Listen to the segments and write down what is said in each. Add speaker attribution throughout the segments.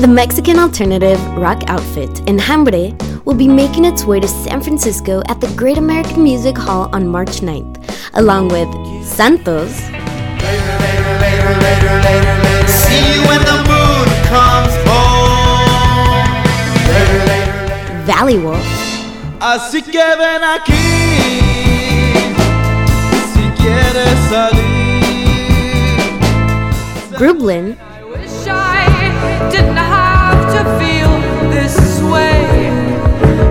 Speaker 1: The Mexican alternative rock outfit Enjambre will be making its way to San Francisco at the Great American Music Hall on March 9th, along with Santos, Valley Wolf,
Speaker 2: Así que ven aquí si quieres salir.
Speaker 1: Grublin,
Speaker 3: I wish I didn't have to feel this way.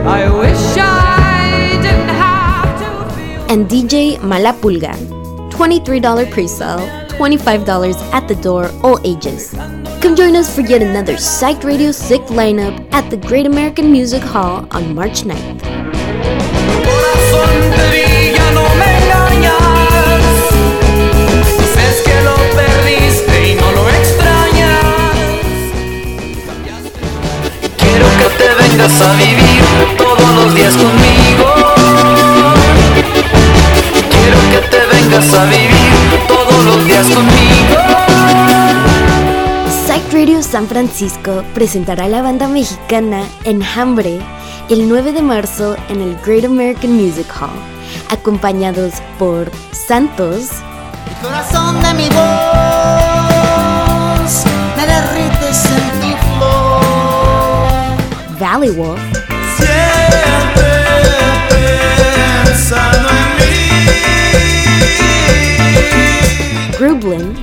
Speaker 3: I wish I didn't have to feel.
Speaker 1: and DJ Malapulga. $23 pre-sale, $25 at the door, all ages. Come join us for yet another Psyched Radio Sick lineup at the Great American Music Hall on March 9th. Francisco presentará a la banda mexicana Enjambre el 9 de marzo en el Great American Music Hall, acompañados por Santos,
Speaker 4: El corazón de mi voz me derrites en tu flor.
Speaker 1: Valley Wolf,
Speaker 2: Siempre pensando en mí.
Speaker 1: Grublin,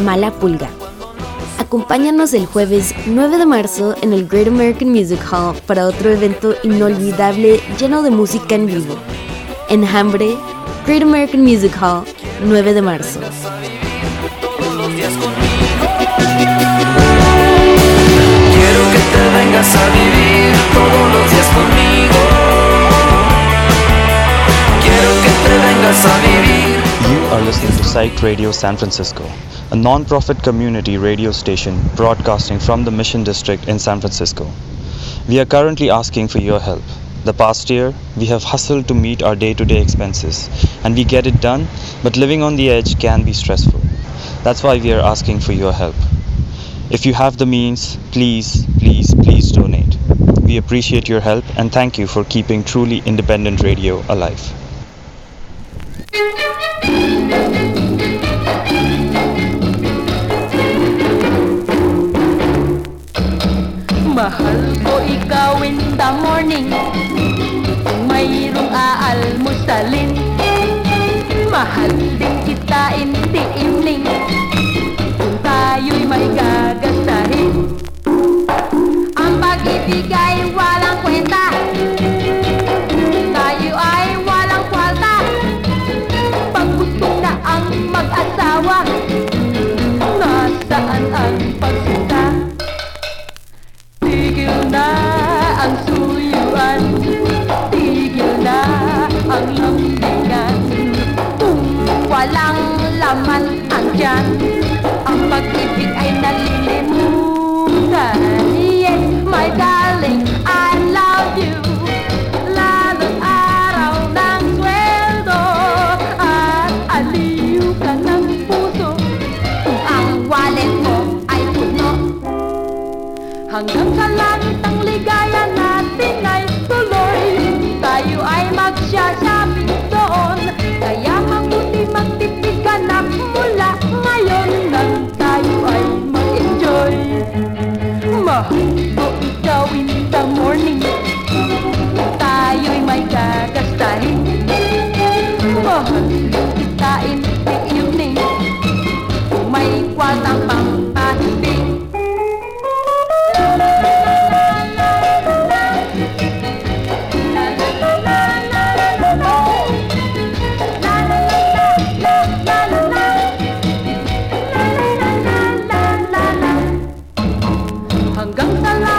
Speaker 1: Mala Pulga. Acompáñanos el jueves 9 de marzo en el Great American Music Hall para otro evento inolvidable lleno de música en vivo. Enjambre, Great American Music Hall, 9 de marzo.
Speaker 2: Quiero que te vengas a vivir todos los días conmigo. Quiero que te vengas a vivir.
Speaker 5: You are listening to Psych Radio San Francisco, a non-profit community radio station broadcasting from the Mission District in San Francisco. We are currently asking for your help. The past year, we have hustled to meet our day-to-day expenses, and we get it done, but living on the edge can be stressful. That's why we are asking for your help. If you have the means, please, please, please donate. We appreciate your help and thank you for keeping truly independent radio alive.
Speaker 6: Mahal ko ikaw in the morning. Kung mayroong aalmusalin Mahal din kita in the evening. Kung tayo'y may gagasahin Ang pag-ibig ay walang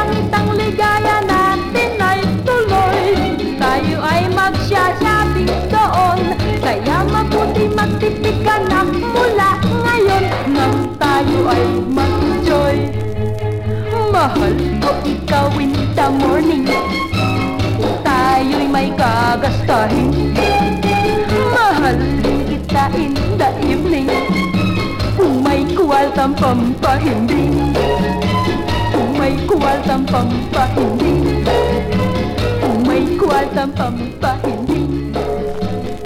Speaker 6: langit ang ligaya natin ay tuloy. Tayo ay magsha-shopping doon. Kaya mabuti magtipid ka na mula ngayon Nang tayo ay mag-enjoy. Mahal ko ikaw in the morning. Tayo'y may gagastahin. Mahal kita in the evening. Kung may kuwaltang pampahimbing Kung may kuwaltang pampahimbing Kung may kuwaltang pampahimbing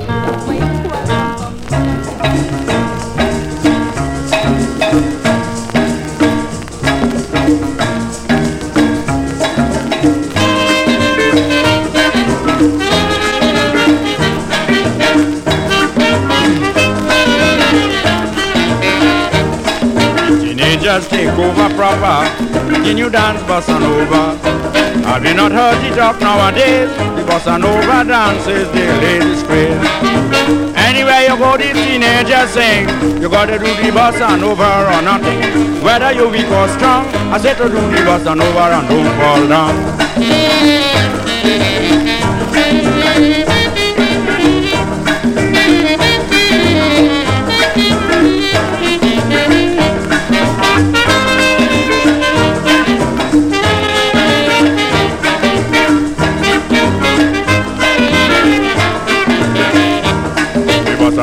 Speaker 6: Kung may kuwaltang pampahimbing
Speaker 7: Teenagers take over proper. Can you dance bossa nova? Have you not heard the talk nowadays? The bossa nova dance is the latest craze. Anywhere you go, the teenagers sing. You gotta do the bossa nova or nothing. Whether you weak or strong, I said to do the bossa nova and don't fall down.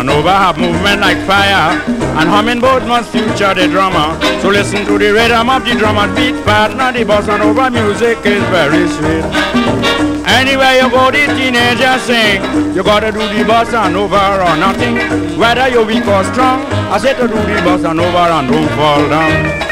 Speaker 7: Bossa have movement like fire, and hummingbird must future the drummer. So listen to the rhythm of the drum and beat partner. The bossa nova music is very sweet. Anywhere you go, the teenagers sing. You gotta do the bossa nova or nothing. Whether you're weak or strong, I said to do the bossa nova and don't fall down.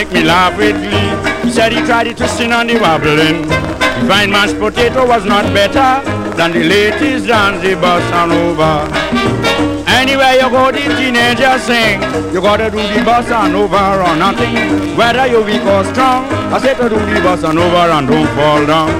Speaker 7: Make me laugh with glee. He said he tried it twisting and the wobbling. He find mashed potato was not better than the latest dance, the bossa nova. Anywhere you go, the teenagers sing. You gotta do the bossa nova or nothing. Whether you weak or strong, I said to do the bossa nova and don't fall down.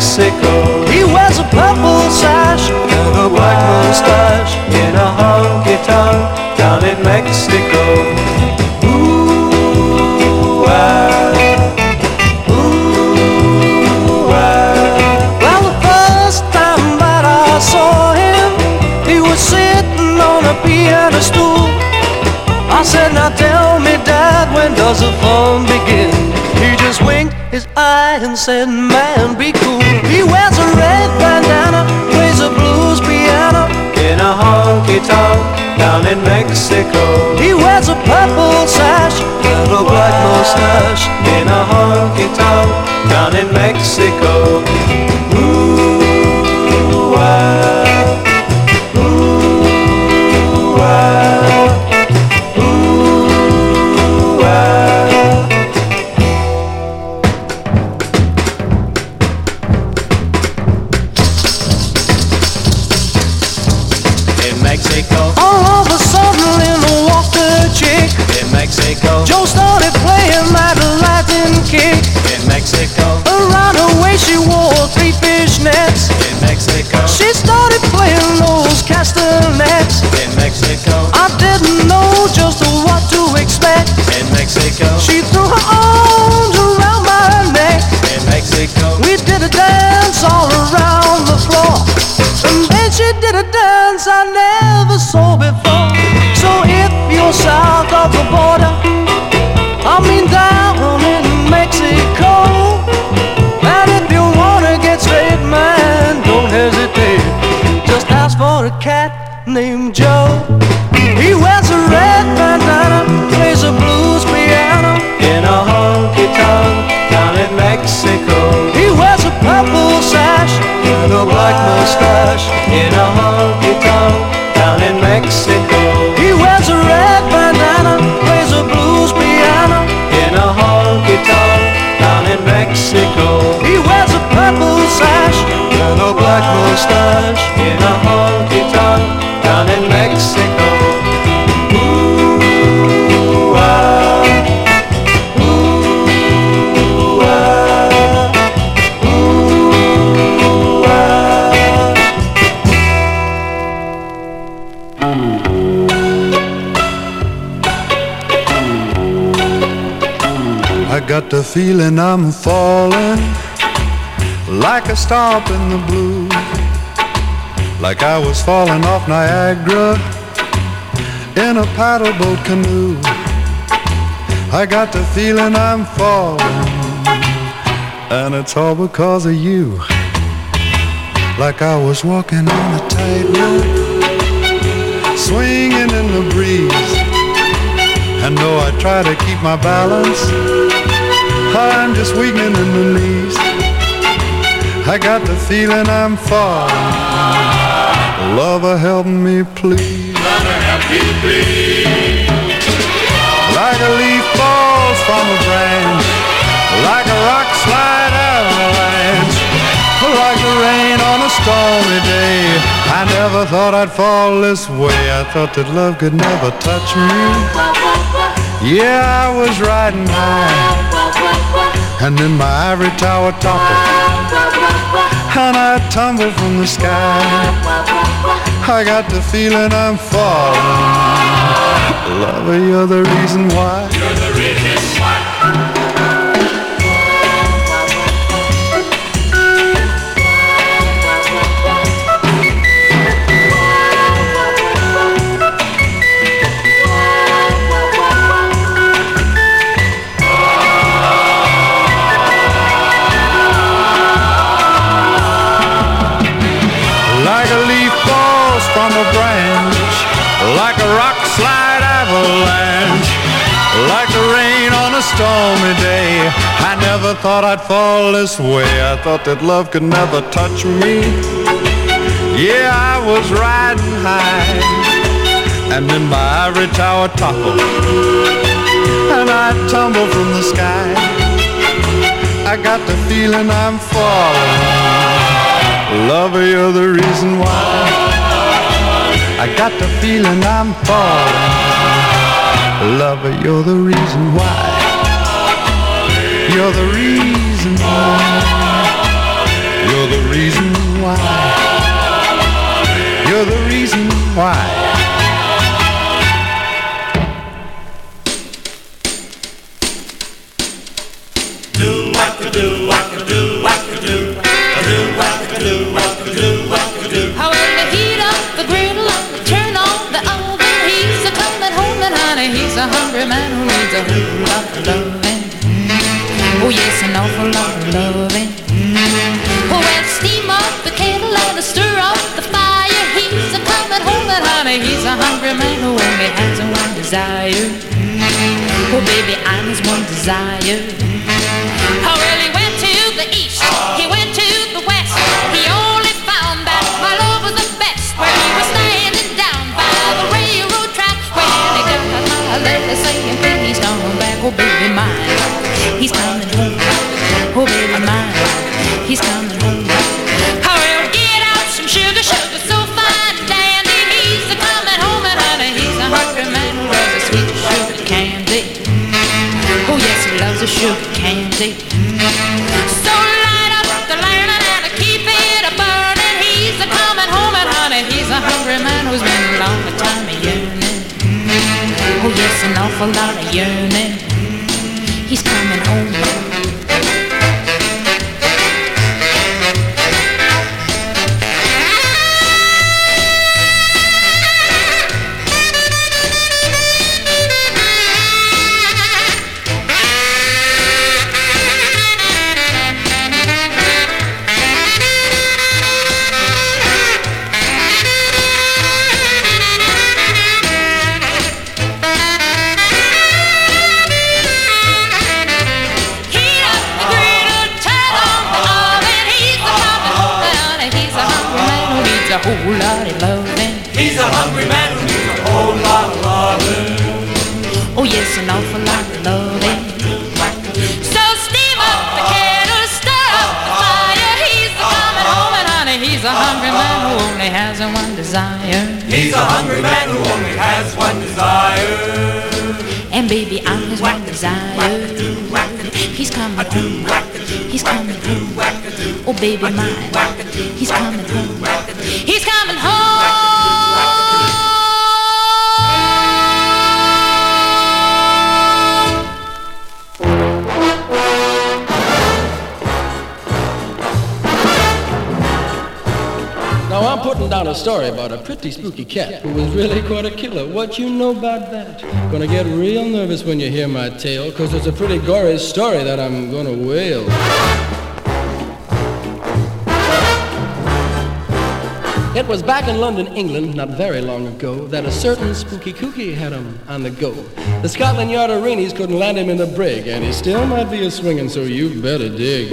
Speaker 8: Mexico. He wears a purple sash and a black mustache in a honky tonk down in Mexico. Ooh, ah, ooh, ah. Well, the first time that I saw him, he was sitting on a piano stool. I said, now tell me, Dad, when does the fun begin? He just winked his eye and said, man, be cool. He wears a purple sash and a black mustache in a honky tonk down in Mexico.
Speaker 9: Mustache in a honky tonk down in Mexico. Ooh, ah. Ooh, ah. Ooh, ah.
Speaker 10: I got the feeling I'm falling like a stomp in the blue, like I was falling off Niagara in a paddleboat canoe. I got the feeling I'm falling, and it's all because of you. Like I was walking on a tightrope, swinging in the breeze. And though I try to keep my balance, I'm just weakening in the knees. I got the feeling I'm falling. Lover, help me please. Lover, help me please. Like a leaf falls from a branch, like a rock slide out of a avalanche, like the rain on a stormy day. I never thought I'd fall this way. I thought that love could never touch me. Yeah, I was riding high, and then my ivory tower toppled, and I tumbled from the sky. I got the feeling I'm falling. Lover, you're the reason why. Like thought I'd fall this way. I thought that love could never touch me. Yeah, I was riding high, and then my ivory tower toppled, and I tumbled from the sky. I got the feeling I'm falling. Lover, you're the reason why. I got the feeling I'm falling. Lover, you're the reason why. You're the reason why. You're the reason why. You're the reason why.
Speaker 11: Loving. Well, steam up the kettle and stir up the fire. He's a coming home and honey, he's a hungry man who only has one desire. Oh baby, I'm his one desire. Oh well, he went to the east, he went to the west. He only found that my love was the best. Where he was standing down by the railroad track when he got my letter saying, please come back, oh baby mine. He's coming home, oh baby mine. He's coming home. Oh well, get out some sugar, sugar so fine and dandy. He's a coming home and honey, he's a hungry man who loves a sweet sugar candy. Oh yes, he loves the sugar candy. So light up the lantern and keep it a burning. He's a coming home and honey, he's a hungry man who's been a long time a yearning. Oh yes, an awful lot of yearning. He's coming home. His one desire. He's coming home. He's coming home. Oh baby mine. He's coming home. He's coming home.
Speaker 8: Putting down a story about a pretty spooky cat who was really quite a killer. What you know about that? Gonna get real nervous when you hear my tale, cause it's a pretty gory story that I'm gonna wail. It was back in London, England, not very long ago, that a certain spooky kooky had him on the go. The Scotland Yard Arenes couldn't land him in the brig, and he still might be a swinging, so you better dig.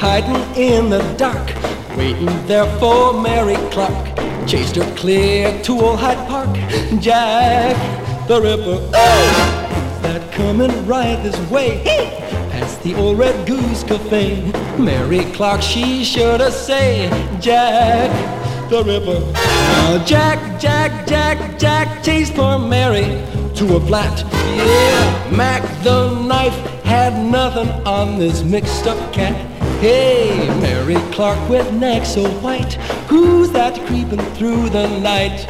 Speaker 8: Hiding in the dark, waiting there for Mary Clark? Chased her clear to old Hyde Park, Jack the Ripper. Oh, that coming right this way? Past the old Red Goose Cafe, Mary Clark, she sure to say, Jack the Ripper. Now Jack, Jack, Jack, Jack chased poor Mary to a flat. Yeah, Mack the knife had nothing on this mixed up cat. Hey, Mary Clark with neck so white. Who's that creeping through the night?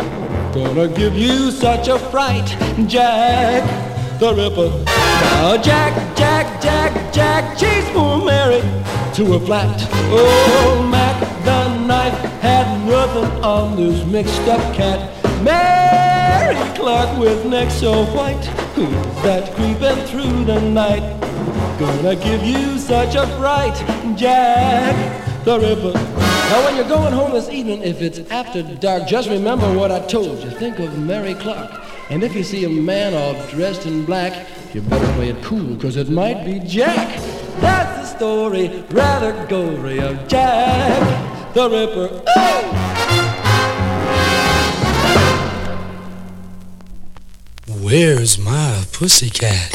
Speaker 8: Gonna give you such a fright, Jack the Ripper. Now Jack, Jack, Jack, Jack chase poor Mary to a flat. Oh, Mack the knife had nothing on this mixed up cat. Mary Clark with neck so white. Who's that creeping through the night? Gonna give you such a fright, Jack the Ripper. Now when you're going home this evening, if it's after dark, just remember what I told you. Think of Mary Clark. And if you see a man all dressed in black, you better play it cool, cause it might be Jack. That's the story, rather gory, of Jack the Ripper. Oh!
Speaker 12: Where's my pussycat?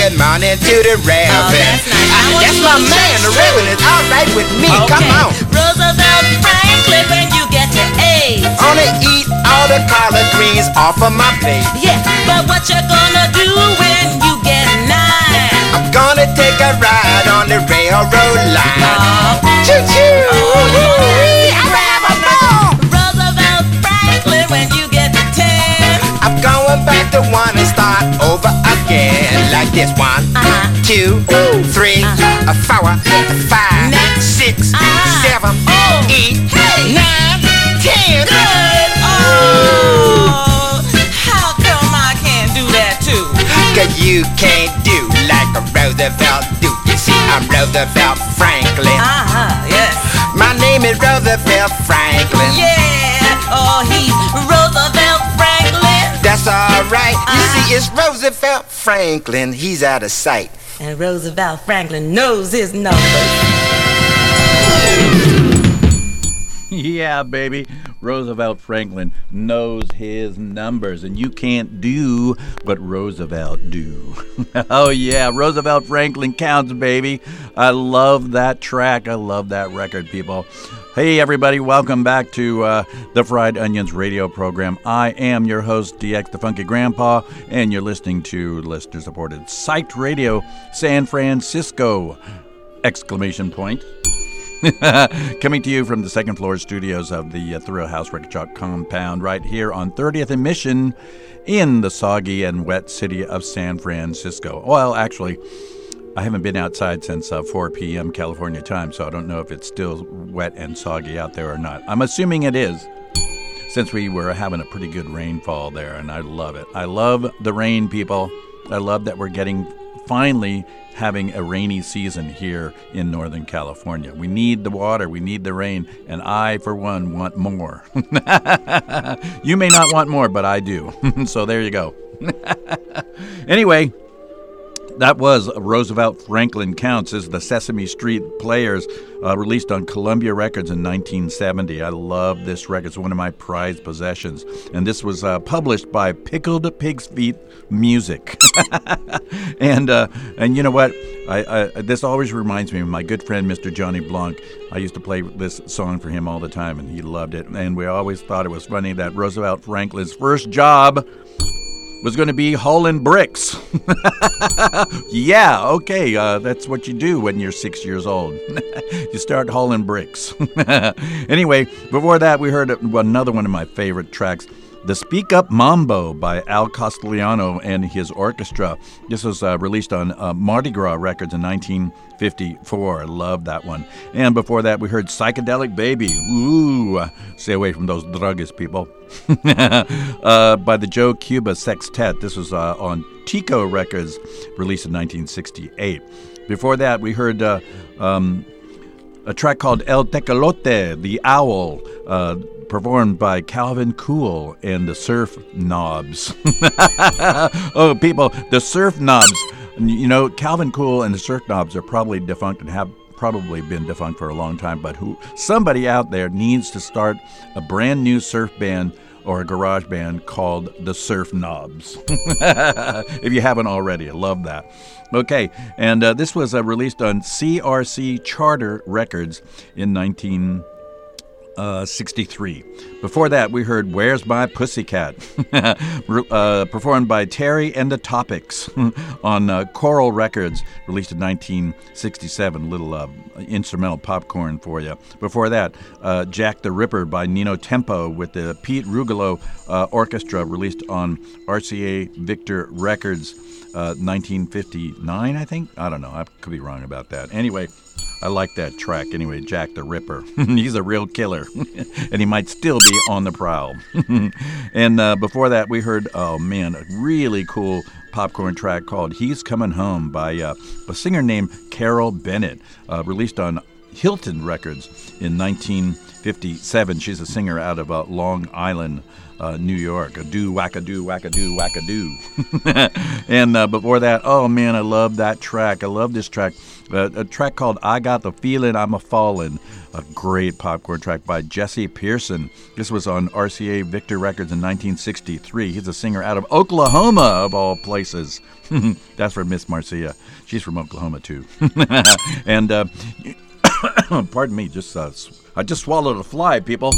Speaker 13: Good morning to the reverend.
Speaker 14: Oh, that's nice. I
Speaker 13: that's my man, the reverend is all right with me. Come on.
Speaker 14: Roosevelt Franklin, when you get to eight.
Speaker 13: Only eat all the collard greens off of my plate.
Speaker 14: Yeah, but what you gonna do when you get nine?
Speaker 13: I'm gonna take a ride on the railroad line. Choo choo! I'm a have a.
Speaker 14: Roosevelt Franklin, when you get.
Speaker 13: I'm going back to one and start over again. Like this one, uh-huh. two, three, uh-huh. a four, five, six, uh-huh. seven, eight, nine, ten.
Speaker 14: Good. Oh, how come I can't do that too?
Speaker 13: Cause you can't do like a Roosevelt do. You see, I'm Roosevelt Franklin.
Speaker 14: Uh-huh, yes.
Speaker 13: My name is Roosevelt Franklin.
Speaker 14: Yeah. Oh, he's Roosevelt.
Speaker 13: That's alright. You uh-huh. see, it's Roosevelt Franklin. He's out of sight.
Speaker 14: And Roosevelt Franklin knows his numbers.
Speaker 15: yeah, baby. Roosevelt Franklin knows his numbers, and you can't do what Roosevelt do. oh yeah, Roosevelt Franklin counts, baby. I love that track. I love that record, people. Hey, everybody, welcome back to uh, the Fried Onions radio program. I am your host, DX the Funky Grandpa, and you're listening to listener supported Psyched Radio San Francisco! Exclamation point. Coming to you from the second floor studios of the uh, Thrill House Record compound right here on 30th and Mission in the soggy and wet city of San Francisco. Well, actually, I haven't been outside since uh, 4 p.m. California time, so I don't know if it's still wet and soggy out there or not. I'm assuming it is, since we were having a pretty good rainfall there, and I love it. I love the rain, people. I love that we're getting finally having a rainy season here in Northern California. We need the water, we need the rain, and I, for one, want more. you may not want more, but I do. so there you go. anyway, that was Roosevelt Franklin Counts as the Sesame Street Players, uh, released on Columbia Records in 1970. I love this record; it's one of my prized possessions. And this was uh, published by Pickled Pig's Feet Music. and uh, and you know what? I, I this always reminds me of my good friend Mr. Johnny Blanc. I used to play this song for him all the time, and he loved it. And we always thought it was funny that Roosevelt Franklin's first job was going to be hauling bricks. yeah, okay, uh, that's what you do when you're six years old. you start hauling bricks. anyway, before that, we heard another one of my favorite tracks. The Speak Up Mambo by Al Castellano and his orchestra. This was uh, released on uh, Mardi Gras Records in 1954. I love that one. And before that, we heard Psychedelic Baby. Ooh, stay away from those druggist people. uh, by the Joe Cuba Sextet. This was uh, on Tico Records, released in 1968. Before that, we heard uh, um, a track called El Tecolote, the Owl, uh, performed by Calvin Cool and the Surf Knobs. oh, people, the Surf Knobs. You know, Calvin Cool and the Surf Knobs are probably defunct and have probably been defunct for a long time, but who somebody out there needs to start a brand new surf band or a garage band called the Surf Knobs. if you haven't already, I love that. Okay, and uh, this was uh, released on CRC Charter Records in 19. Uh, 63. Before that, we heard Where's My Pussycat, uh, performed by Terry and the Topics on uh, Coral Records, released in 1967. Little uh, instrumental popcorn for you. Before that, Jack the Ripper by Nino Tempo with the Pete Rugolo Orchestra, released on RCA Victor Records. 1959, I think. I don't know. I could be wrong about that. Anyway, I like that track anyway, Jack the Ripper. He's a real killer, and he might still be on the prowl. and uh, before that, we heard, oh man, a really cool popcorn track called He's Coming Home by uh, a singer named Carol Bennett, uh, released on Hilton Records in 1957. She's a singer out of uh, Long Island. Uh, New York, a do whack a do whack a do whack a do, and uh, before that, oh man, I love that track. I love this track a, a track called I Got the Feeling I'm a Falling, a great popcorn track by Jesse Pearson. This was on RCA Victor Records in 1963. He's a singer out of Oklahoma, of all places. That's for Miss Marcia. She's from Oklahoma, too. and, uh, pardon me, just uh, I just swallowed a fly, people.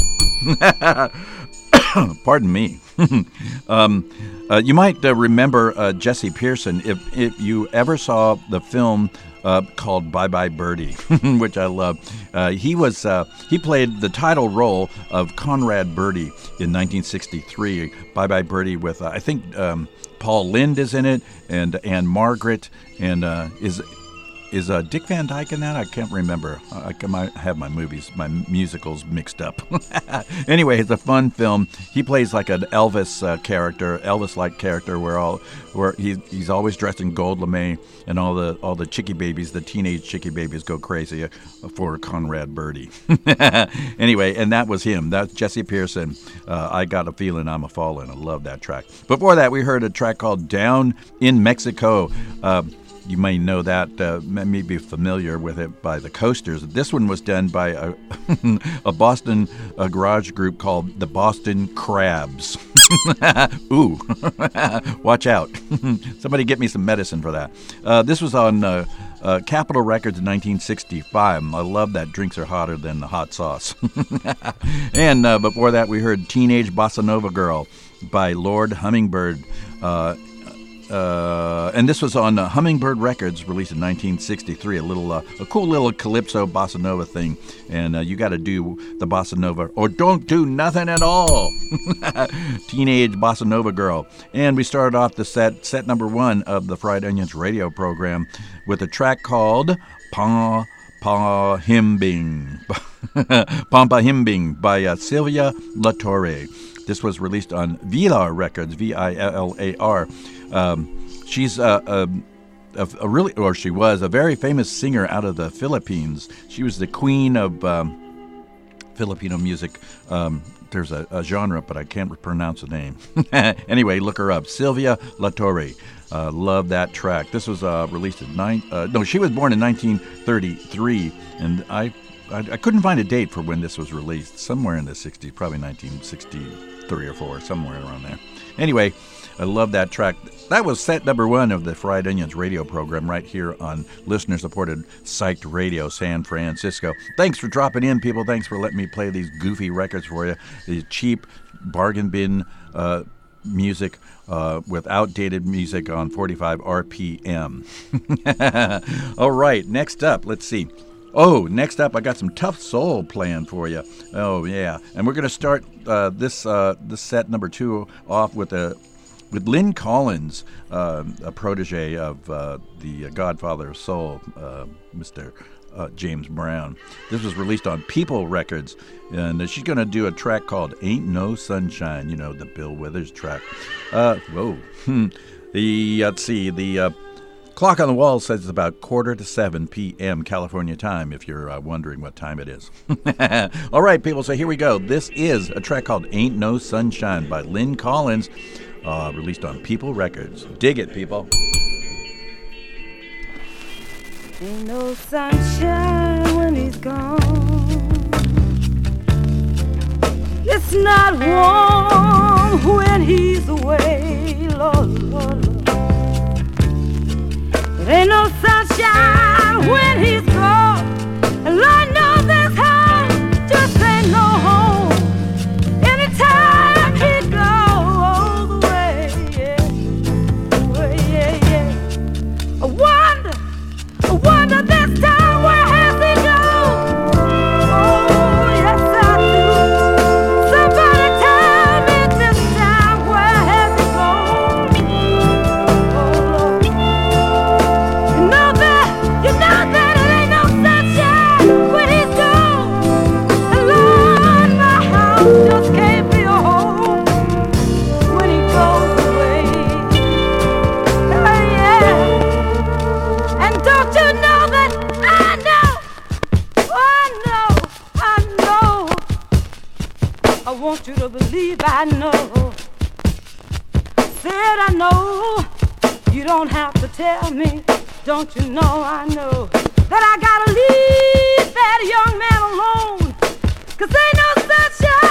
Speaker 15: pardon me. um, uh, you might uh, remember uh, Jesse Pearson if, if you ever saw the film uh, called Bye Bye Birdie, which I love. Uh, he was uh, he played the title role of Conrad Birdie in 1963. Bye Bye Birdie with I think um, Paul Lynde is in it and and Margaret and is is uh, Dick Van Dyke in that? I can't remember. I, I have my movies, my musicals mixed up. anyway, it's a fun film. He plays like an Elvis uh, character, Elvis-like character, where all where he, he's always dressed in gold lame, and all the all the chicky babies, the teenage chicky babies, go crazy uh, for Conrad Birdie. anyway, and that was him. That's Jesse Pearson. Uh, I got a feeling I'm a falling. I love that track. Before that, we heard a track called "Down in Mexico." Uh, you may know that, uh, may be familiar with it by the Coasters. This one was done by a, a Boston a garage group called the Boston Crabs. Ooh, watch out. Somebody get me some medicine for that. Uh, this was on uh, uh, Capitol Records in 1965. I love that drinks are hotter than the hot sauce. and uh, before that, we heard Teenage Bossa Nova Girl by Lord Hummingbird. Uh, and this was on uh, Hummingbird Records, released in 1963. A little, uh, a cool little calypso bossa nova thing, and uh, you got to do the bossa nova or don't do nothing at all. Teenage bossa nova girl, and we started off the set, set number one of the Fried Onions radio program, with a track called Pa Pa Himbing, Pampa Himbing by uh, Sylvia La Torre. This was released on Vilar Records, V I L A R. Um, she's a, a, a, a, really, or she was, a very famous singer out of the Philippines. She was the queen of um, Filipino music. Um, there's a, a, genre, but I can't pronounce the name. anyway, look her up. Sylvia La Torre. Uh, love that track. This was uh, released in nine. Uh, no, she was born in 1933, and I, I, I couldn't find a date for when this was released. Somewhere in the 60s, probably 1963 or four, somewhere around there. Anyway, I love that track. That was set number one of the Fried Onions radio program right here on listener supported Psyched Radio San Francisco. Thanks for dropping in, people. Thanks for letting me play these goofy records for you. These cheap bargain bin uh, music uh, with outdated music on 45 RPM. All right, next up, let's see. Oh, next up, I got some tough soul playing for you. Oh yeah, and we're gonna start uh, this uh, this set number two off with a with Lyn Collins, uh, a protege of uh, the Godfather of Soul, uh, Mr. Uh, James Brown. This was released on People Records, and she's to do a track called "Ain't No Sunshine." You know the Bill Withers track. Whoa. Hmm. The let's see the. Clock on the wall says it's about quarter to 7 p.m. California time, if you're uh, wondering what time it is. All right, people, so here we go. This is a track called Ain't No Sunshine by Lyn Collins, uh, released on People Records. Dig it, people.
Speaker 16: Ain't no sunshine when he's gone. It's not warm when he's away, Lord, Lord, Lord. Ain't no sunshine when he's gone. And Lord knows just ain't no home. Anytime he goes. I wonder, I wonder this time I know. Said I know. You don't have to tell me. Don't you know I know that I gotta leave that young man alone? Cause ain't no sunshine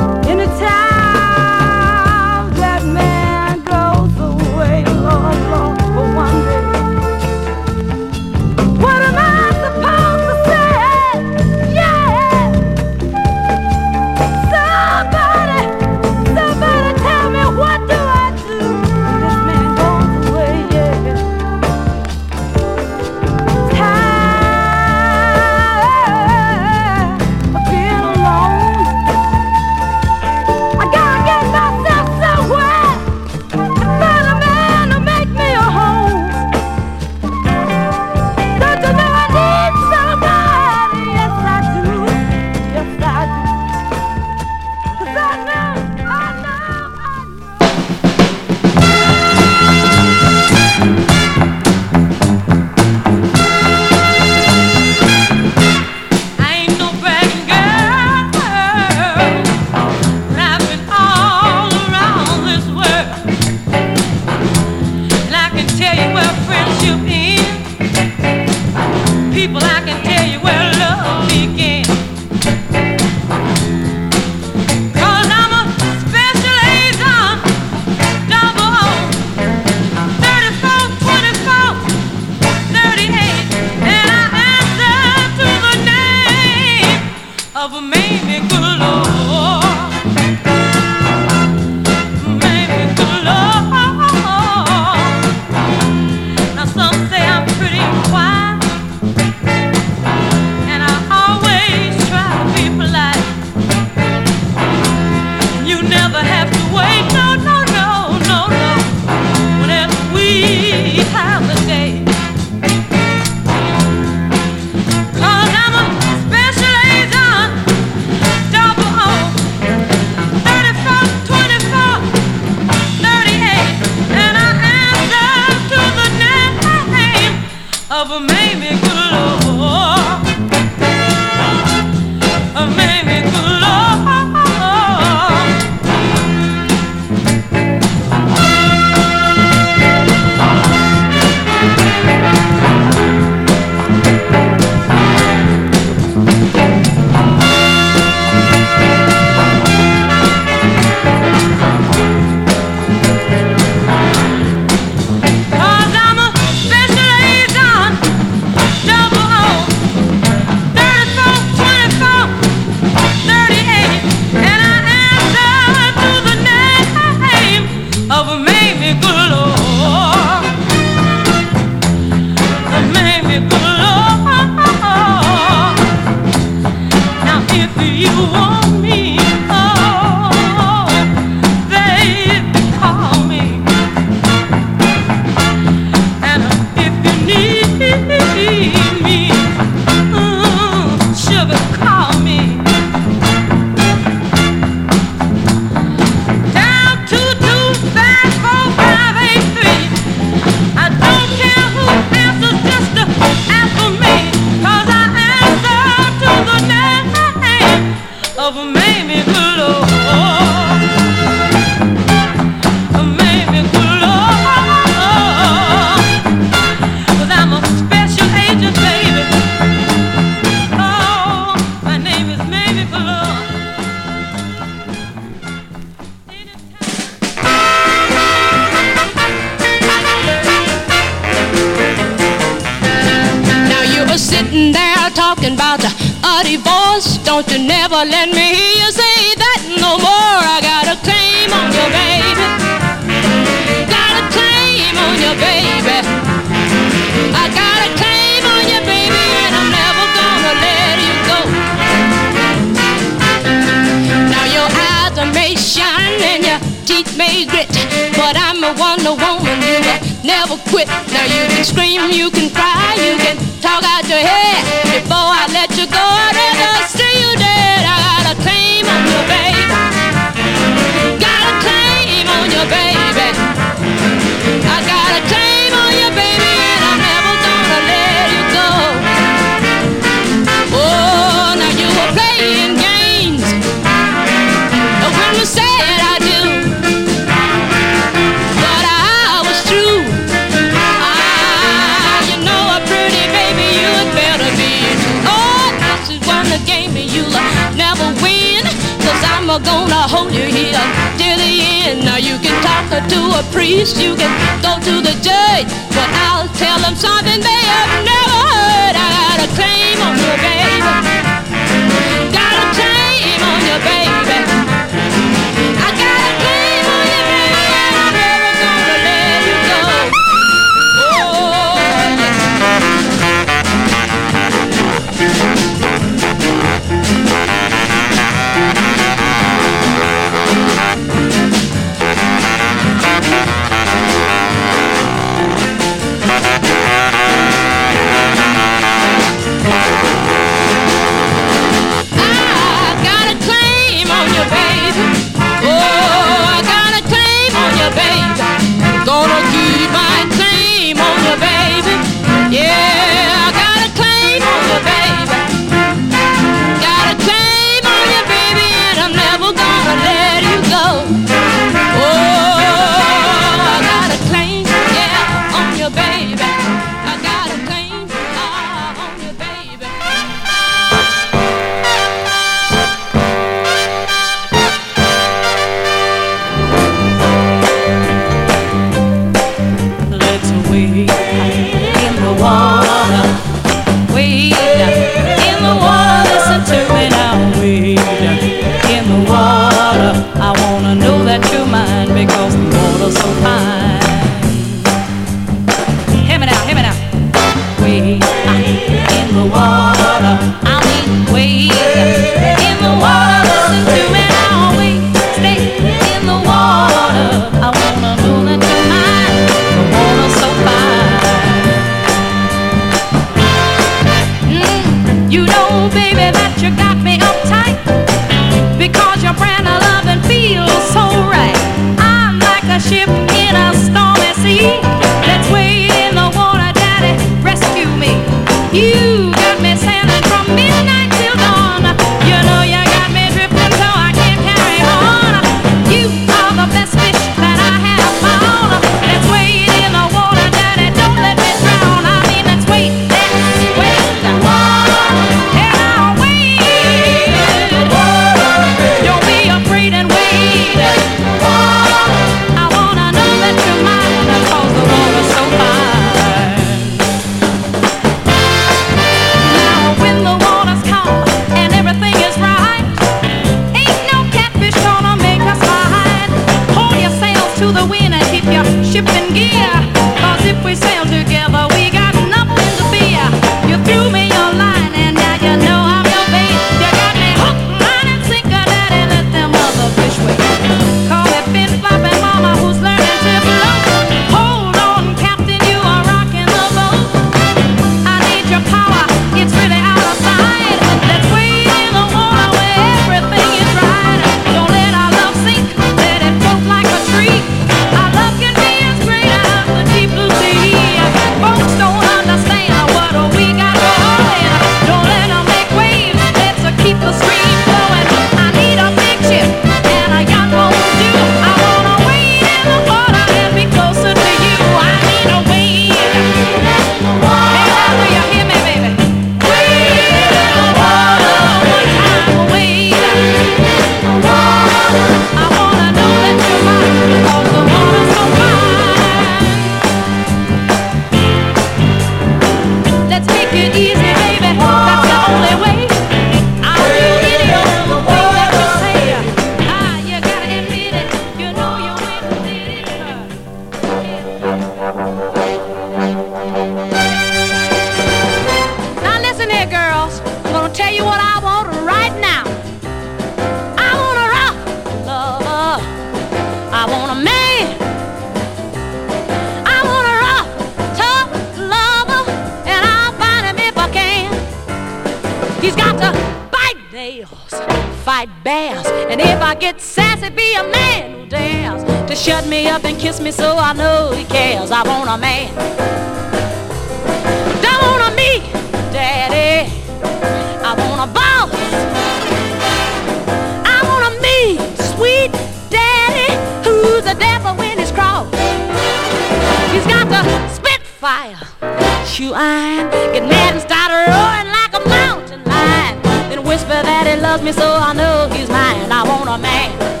Speaker 3: fire, shoe iron, get mad and start roaring like a mountain lion. Then whisper that he loves me so I know he's mine. I want a man.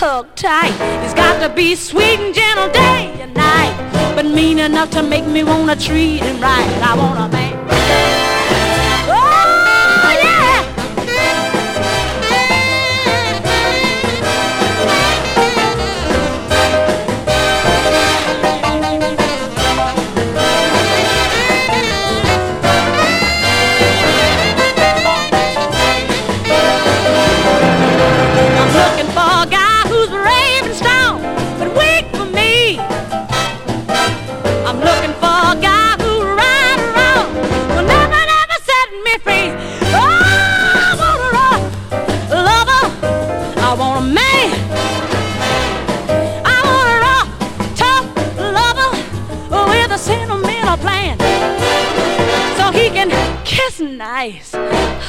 Speaker 3: Hug tight. He's got to be sweet and gentle day and night, but mean enough to make me wanna treat him right. I want a man.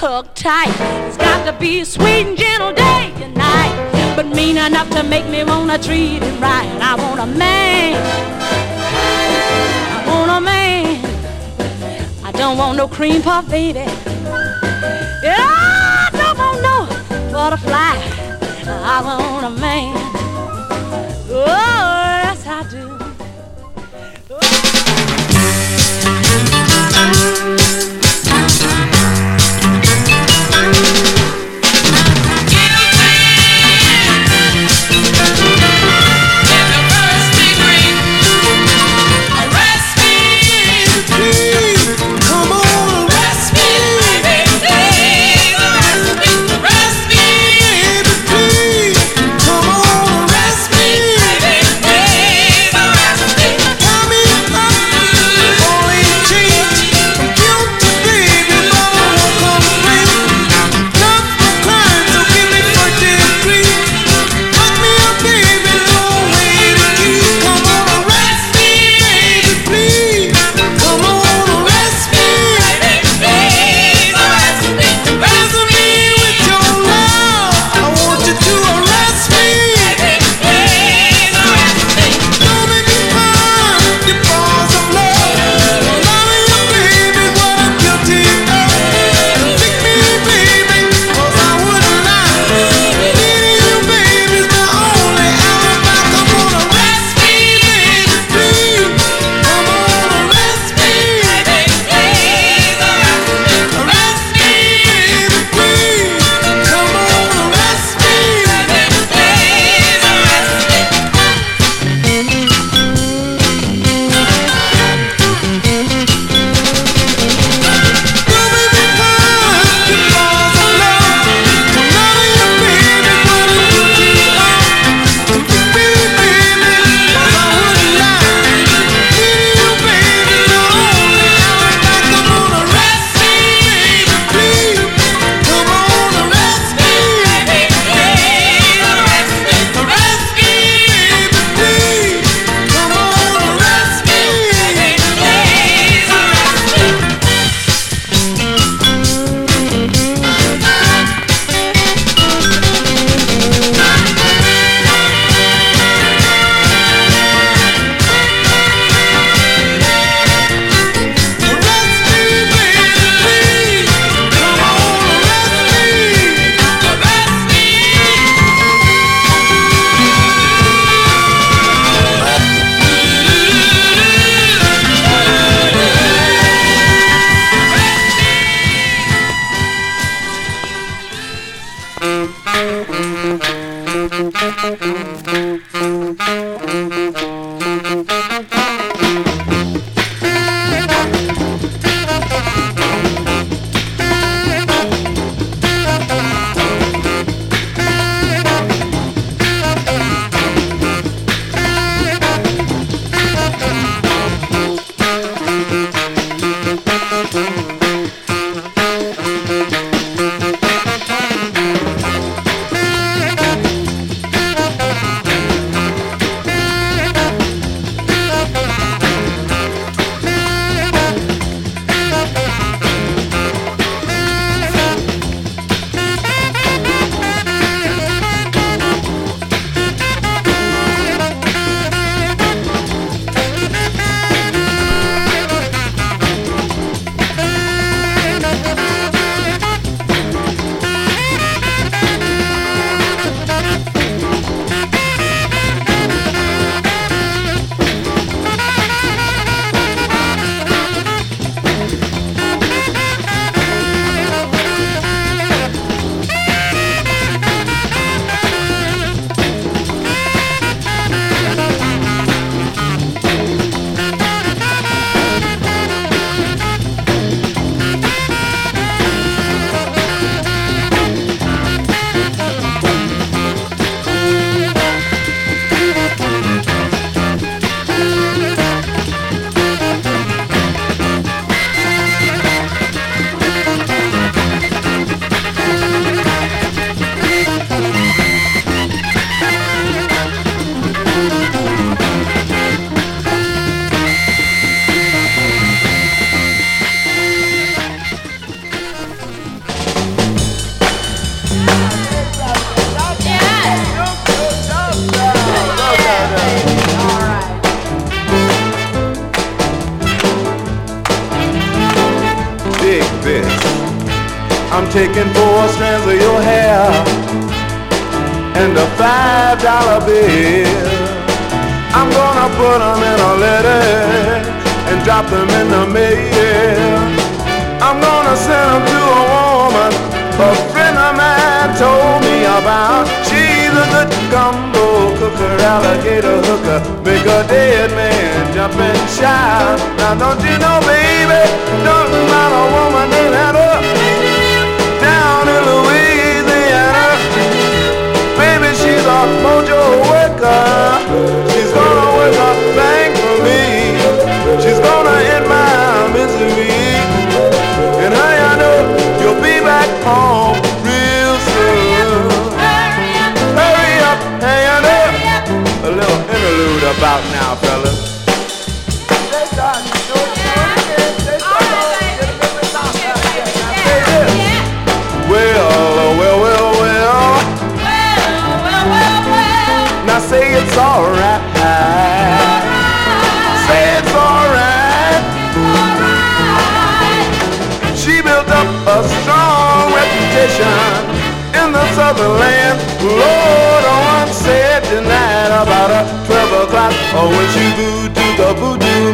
Speaker 3: Hug tight. It's got to be sweet and gentle day and night, but mean enough to make me wanna treat him right. I want a man. I want a man. I don't want no cream puff, baby. Yeah, I don't want no butterfly. I want a man.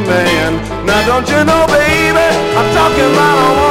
Speaker 17: man. Now don't you know, baby, I'm talking about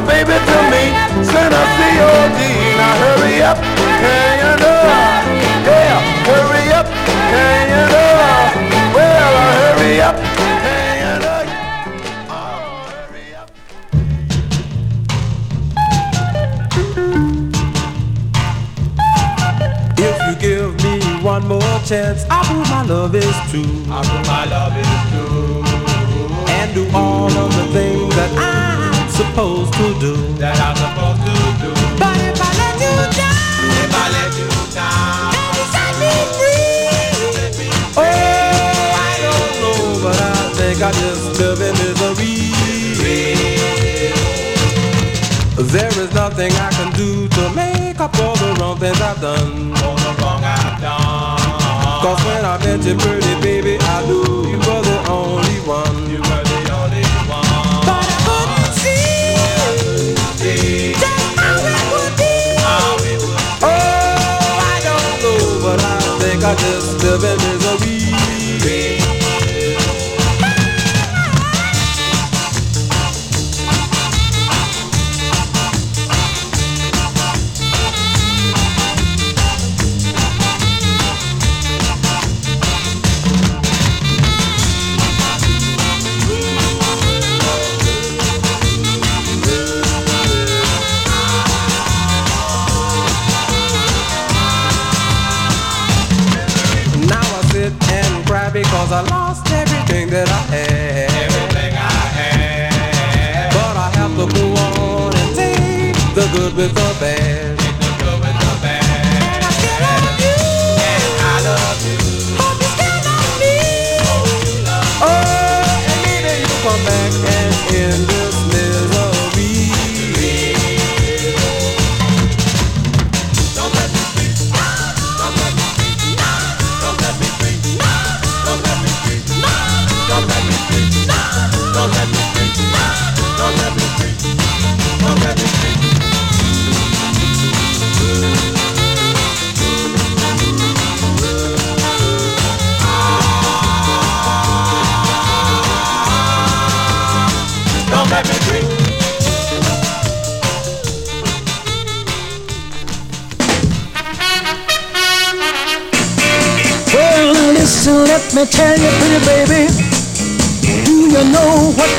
Speaker 17: my baby to me. Send a COD. Now hurry up, can you know? Yeah, hurry up, can you know? Well, hurry up.
Speaker 18: one more chance. I'll prove my love is true. I'll prove my love is true. And do all of the things that I supposed to do. That I'm supposed to do. But if I let you down, if I let you down, and you set me free, oh, I don't know, but I think I just live in misery. There is nothing I can do to make up for the wrong things I've done. All the wrong I've done. Cause when I met you, pretty baby, I knew you were the only one. I just living misery.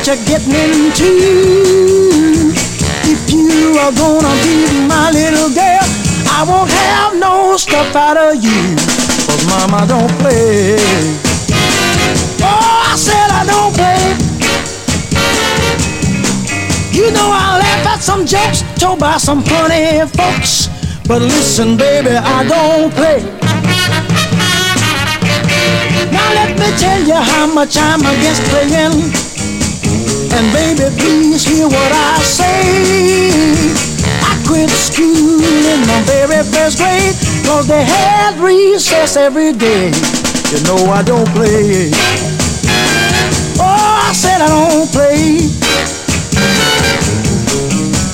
Speaker 19: you're getting into. If you are gonna be my little girl, I won't have no stuff out of you. Cause mama don't play. Oh, I said I don't play. You know I laugh at some jokes told by some funny folks. But listen, baby, I don't play. Now let me tell you how much I'm against playing. And baby, please hear what I say. I quit school in my very first grade Cause they had recess every day. You know I don't play. Oh, I said I don't play.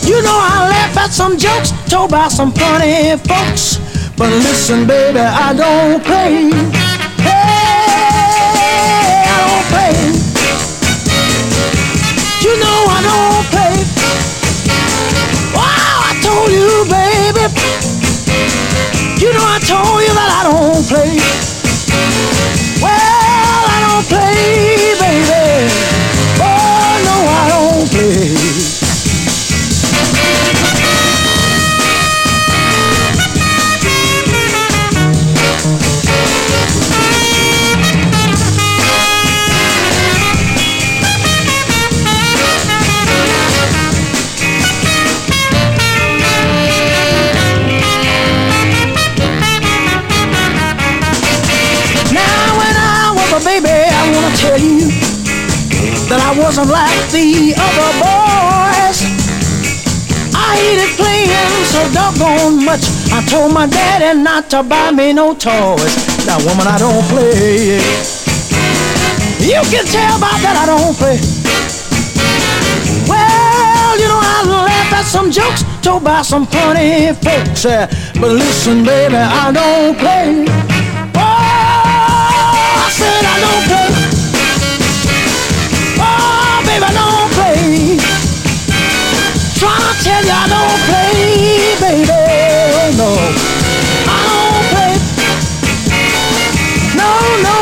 Speaker 19: You know I laugh at some jokes Told by some funny folks. But listen, baby, I don't play know I don't play. Wow, I told you, baby. You know I told you that I don't play that I wasn't like the other boys. I hated playing so doggone much. I told my daddy not to buy me no toys. Now, woman, I don't play. You can tell by that I don't play. Well, you know I laugh at some jokes told by some funny folks. uh, but listen, baby, I don't play. Oh, I said I don't play. Baby, I don't play. Trying to tell you I don't play, baby. No, I don't play. No, no,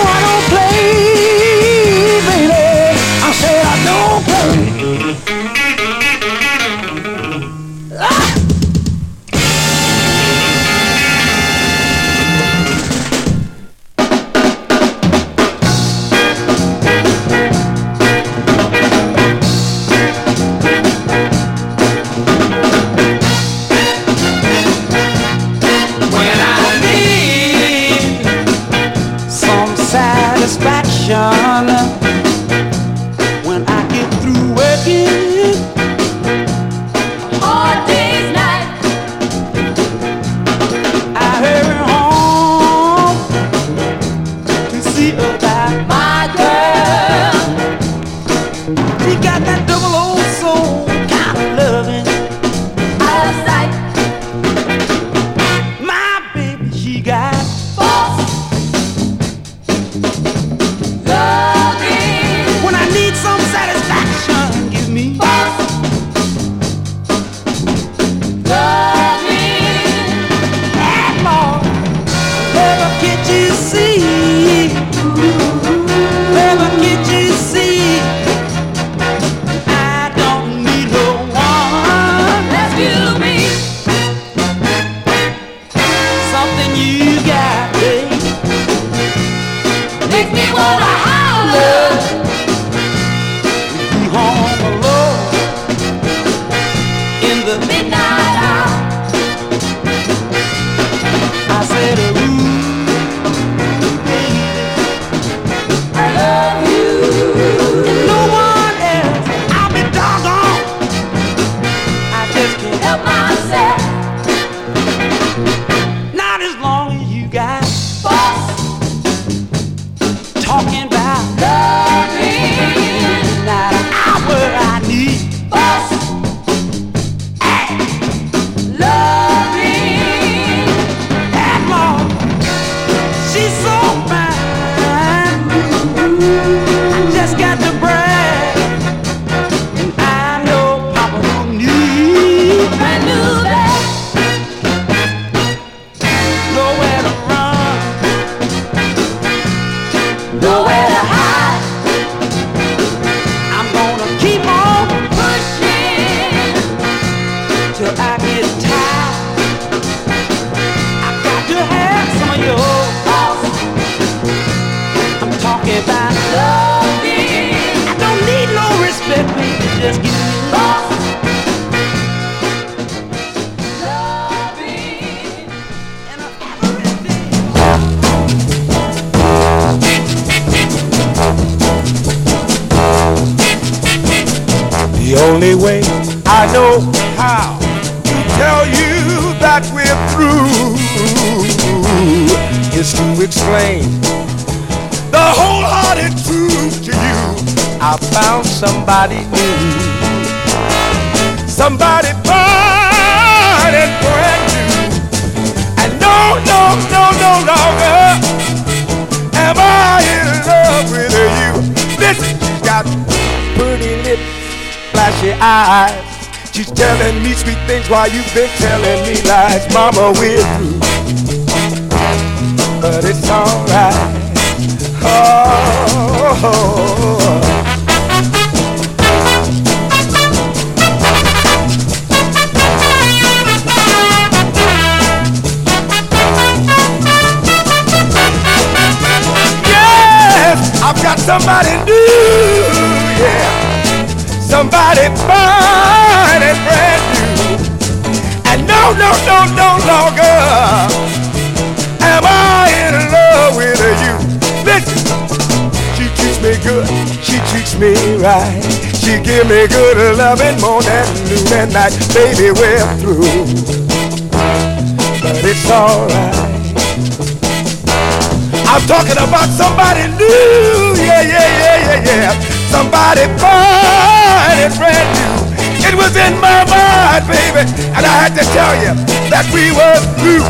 Speaker 20: was in my mind, baby, and I had to tell you that we were through.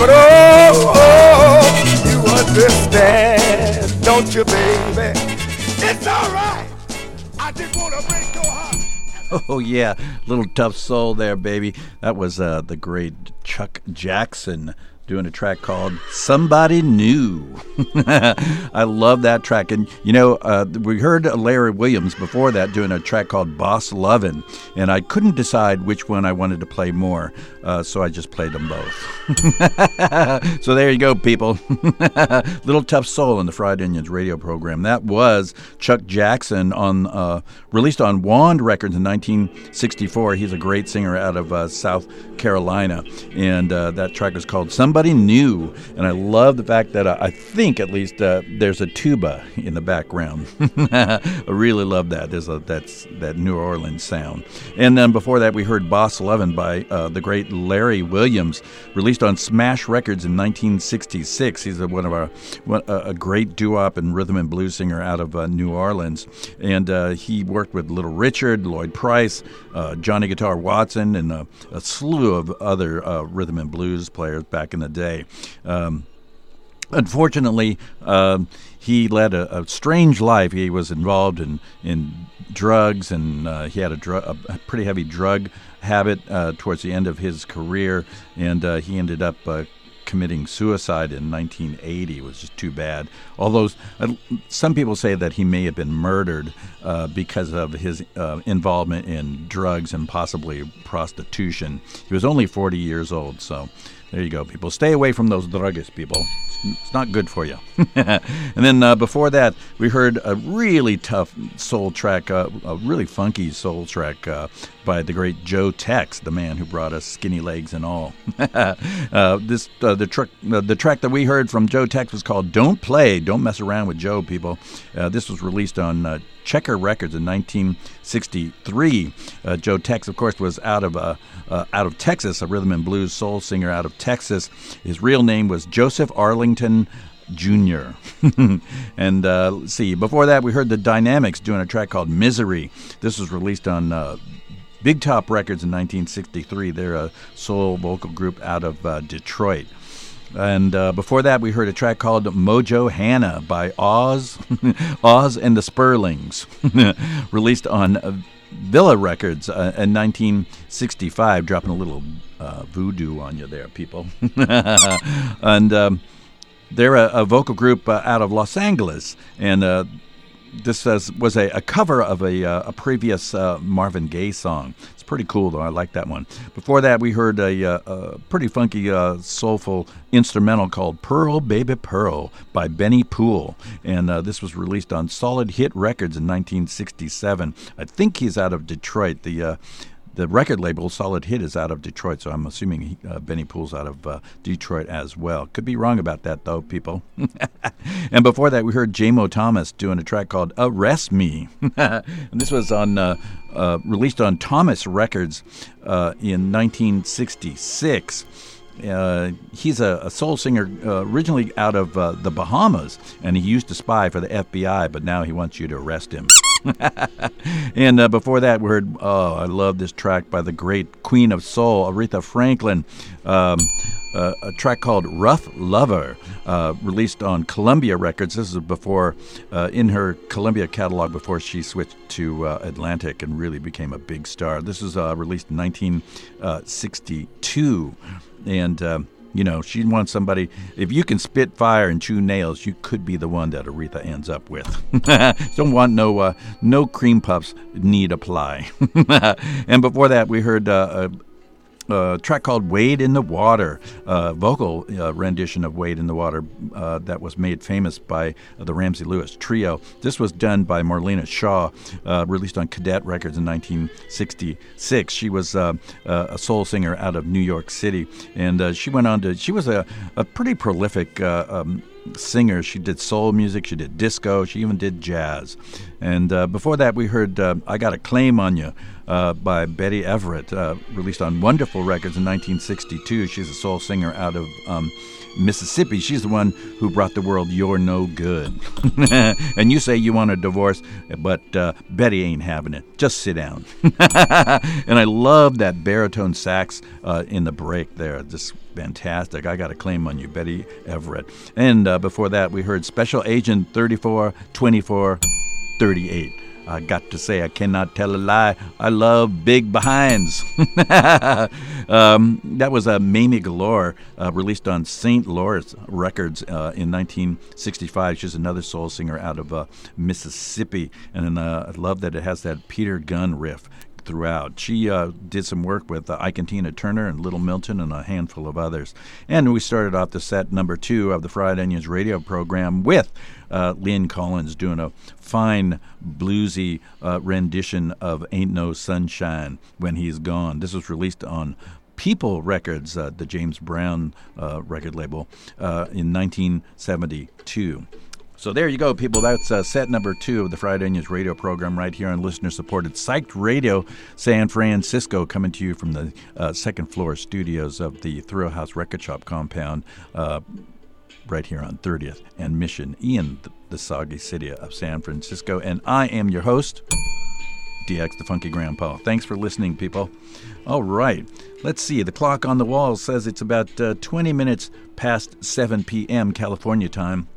Speaker 20: But oh, oh, you understand, don't you, baby? It's alright. I just wanna break your heart.
Speaker 15: Oh yeah, little tough soul there, baby. That was uh, the great Chuck Jackson doing a track called "Somebody New." I love that track, and you know uh, we heard Larry Williams before that doing a track called "Boss Lovin'," and I couldn't decide which one I wanted to play more, uh, so I just played them both. so there you go, people. Little Tough Soul in the Fried Onions radio program. That was Chuck Jackson on uh, released on Wand Records in 1964. He's a great singer out of uh, South Carolina, and uh, that track is called "Somebody New." And I love the fact that uh, I think at least uh, there's a tuba in the background. I really love that. There's a that's that New Orleans sound. And then before that, we heard "Boss Lovin'" by uh, the great Larry Williams, released on Smash Records in 1966. He's a, one of our one, a, great doo-wop and rhythm and blues singer out of uh, New Orleans, and uh, he worked with Little Richard, Lloyd Price, uh, Johnny Guitar Watson, and a, slew of other rhythm and blues players back in the day. Um, unfortunately, um, he led a, a, strange life. He was involved in, in drugs, and uh, he had a, dr- a, pretty heavy drug habit uh, towards the end of his career, and uh, he ended up uh, committing suicide in 1980. It was just too bad. Although uh, some people say that he may have been murdered uh, because of his involvement in drugs and possibly prostitution. He was only 40 years old, so there you go, people. Stay away from those druggists, people. It's not good for you. and then uh, before that, we heard a really tough soul track, uh, a really funky soul track uh, by the great Joe Tex, the man who brought us Skinny Legs and all. Uh, this uh, the, tr- the track that we heard from Joe Tex was called "Don't Play, Don't Mess Around with Joe." People, uh, this was released on Checker Records in 1963. Uh, Joe Tex, of course, was out of uh, uh, out of Texas, a rhythm and blues soul singer out of Texas. His real name was Joseph Arrington. Jr. and uh, let's see, before that, we heard the Dynamics doing a track called Misery. This was released on uh, Big Top Records in 1963. They're a soul vocal group out of uh, Detroit. And uh, before that, we heard a track called Mojo Hannah by Oz, Oz and the Sperlings, released on Villa Records uh, in 1965, dropping a little uh, voodoo on you there, people. and um, they're a, a, vocal group uh, out of Los Angeles, and uh, this uh, was a, a, cover of a, uh, a previous uh, Marvin Gaye song. It's pretty cool, though. I like that one. Before that, we heard a, uh, a pretty funky, soulful instrumental called Pearl Baby Pearl by Benny Poole. And this was released on Solid Hit Records in 1967. I think he's out of Detroit. The the record label Solid Hit is out of Detroit, so I'm assuming he, uh, Benny Poole's out of uh, Detroit as well. Could be wrong about that though, people. and before that, we heard JMO Thomas doing a track called "Arrest Me," and this was on uh, uh released on Thomas Records uh, in 1966. Uh, he's a, a, soul singer uh, originally out of uh, the Bahamas, and he used to spy for the FBI, but now he wants you to arrest him. and uh, before that, we heard, oh, I love this track by the great Queen of Soul, Aretha Franklin. Um, uh, a track called Rough Lover, uh, released on Columbia Records. This is before, uh, in her Columbia catalog, before she switched to uh, Atlantic and really became a big star. This was uh, released in 1962. And um, you know, she wants somebody. If you can spit fire and chew nails, you could be the one that Aretha ends up with. Don't want no uh, no cream puffs. Need apply. and before that, we heard uh, a track called Wade in the Water, a vocal uh, rendition of Wade in the Water uh, that was made famous by uh, the Ramsey Lewis Trio. This was done by Marlena Shaw, uh, released on Cadet Records in 1966. She was uh, uh, a soul singer out of New York City, and she went on to, she was a, a pretty prolific um, singer. She did soul music, she did disco, she even did jazz. And uh, before that, we heard uh, I Got a Claim on You uh, by Betty Everett, uh, released on One-derful Records in 1962. She's a soul singer out of um, Mississippi. She's the one who brought the world You're No Good. and you say you want a divorce, but uh, Betty ain't having it. Just sit down. and I love that baritone sax uh, in the break there. Just fantastic. I got a claim on you, Betty Everett. And uh, before that, we heard Special Agent 34 24 38. I got to say, I cannot tell a lie. I love big behinds. um, that was a uh, Mamie Galore, uh, released on St. Louis Records uh, in 1965. She's another soul singer out of uh, Mississippi, and uh, I love that it has that Peter Gunn riff throughout. She uh, did some work with uh, Turner and Little Milton and a handful of others. And we started off the set number two of the Fried Onions radio program with uh, Lyn Collins doing a fine bluesy uh, rendition of Ain't No Sunshine When He's Gone. This was released on People Records, uh, the James Brown uh, record label, uh, in 1972. So there you go, people. That's uh, set number two of the Fried Onions radio program right here on listener supported Psyched Radio San Francisco, coming to you from the uh, second floor studios of the Thrill House Record Shop compound. Uh, right here on 30th and Mission in the, soggy city of San Francisco. And I am your host, DX the Funky Grandpa. Thanks for listening, people. All right, let's see. The clock on the wall says it's about uh, 20 minutes past 7 p.m. California time.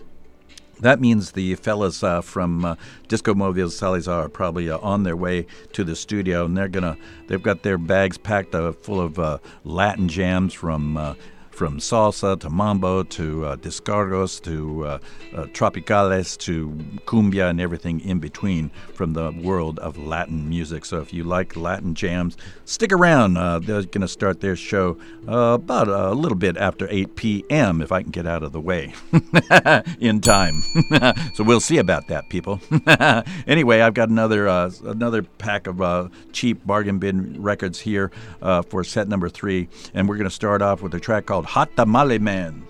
Speaker 15: That means the fellas uh, from uh, Disco Mobile Salazar are probably uh, on their way to the studio, and they're gonna they've got their bags packed uh, full of uh, Latin jams from uh, from salsa to mambo to uh, descargas to uh, uh, tropicales to cumbia and everything in between from the world of Latin music. So if you like Latin jams, stick around. Uh, they're going to start their show uh, about a little bit after 8 p.m. if I can get out of the way in time. so we'll see about that, people. anyway, I've got another uh, another pack of cheap bargain bin records here for set number three, and we're going to start off with a track called Hot Tamale Man.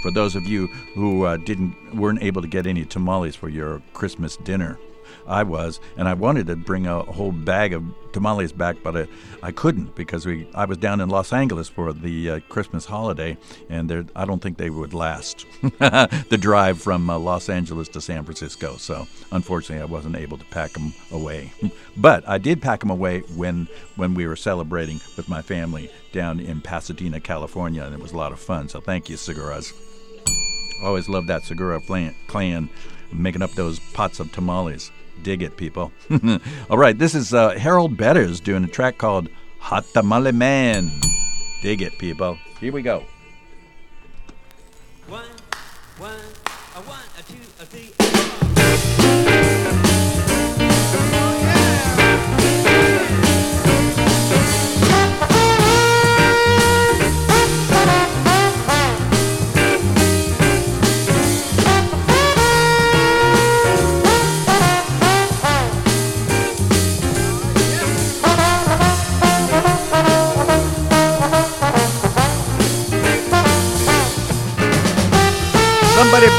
Speaker 15: For those of you who uh, didn't weren't able to get any tamales for your Christmas dinner. I was, and I wanted to bring a whole bag of tamales back, but I, I couldn't because we I was down in Los Angeles for the uh, Christmas holiday, and I don't think they would last the drive from uh, Los Angeles to San Francisco. So unfortunately, I wasn't able to pack them away. but I did pack them away when when we were celebrating with my family down in Pasadena, California, and it was a lot of fun. So thank you, Seguras. Always loved that Segura clan making up those pots of tamales. Dig it, people. All right, this is uh, Harold Betters doing a track called Hot Tamale Man. Dig it, people. Here we go.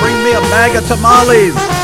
Speaker 21: Bring me a bag of tamales.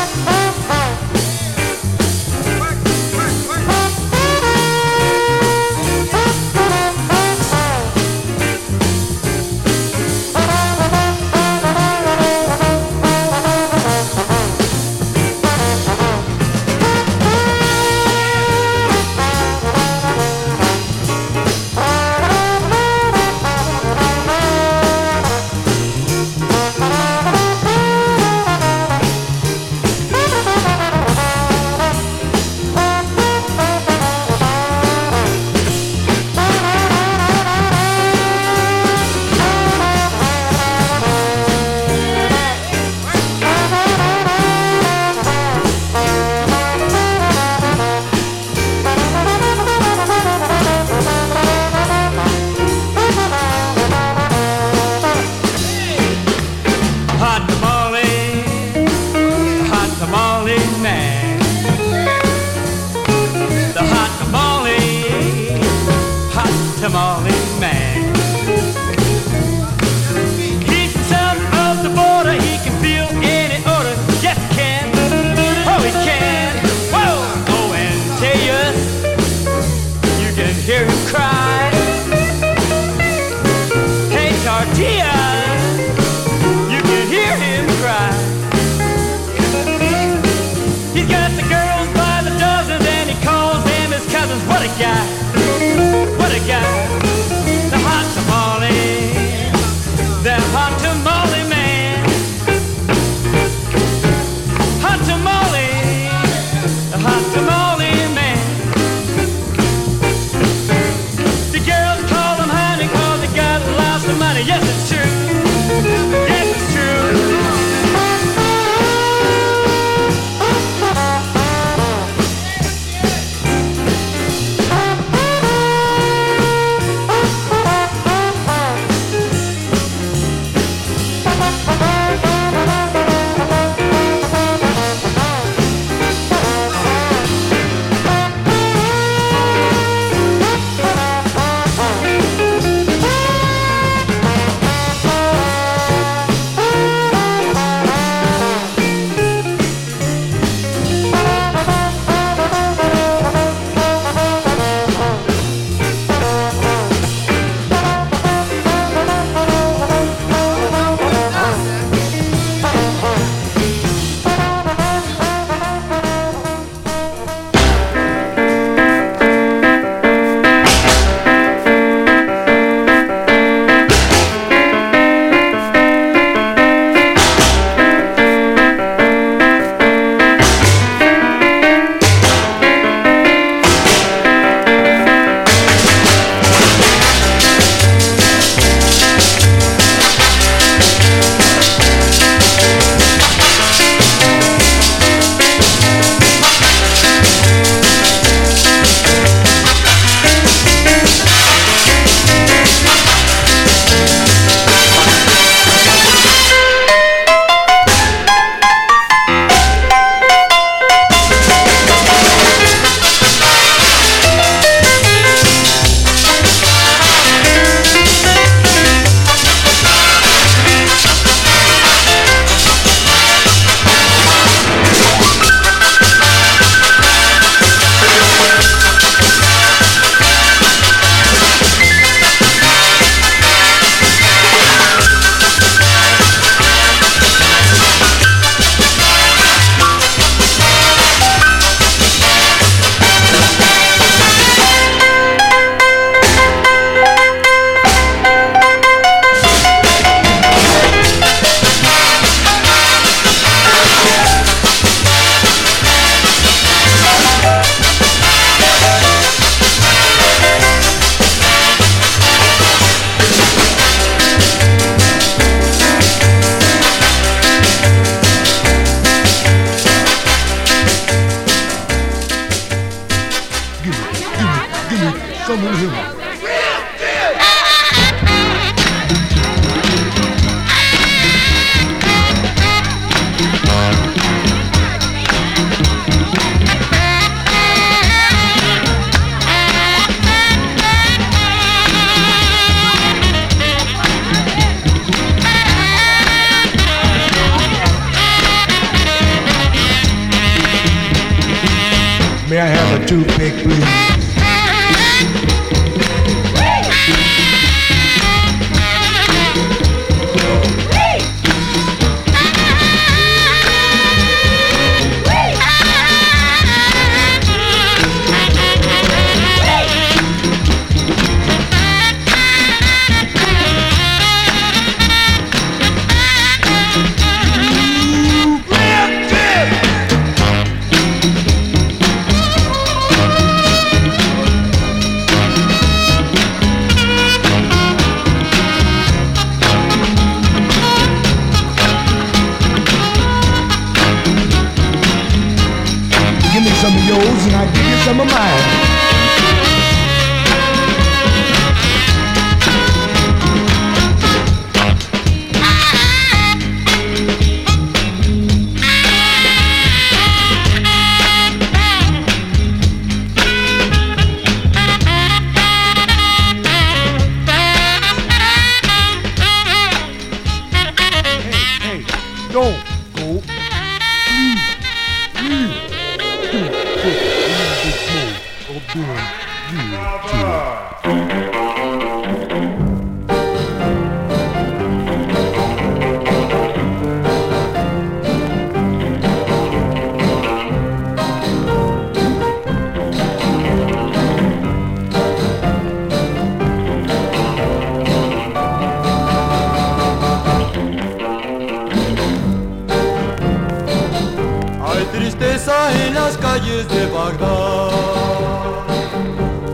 Speaker 22: Calles de Bagdad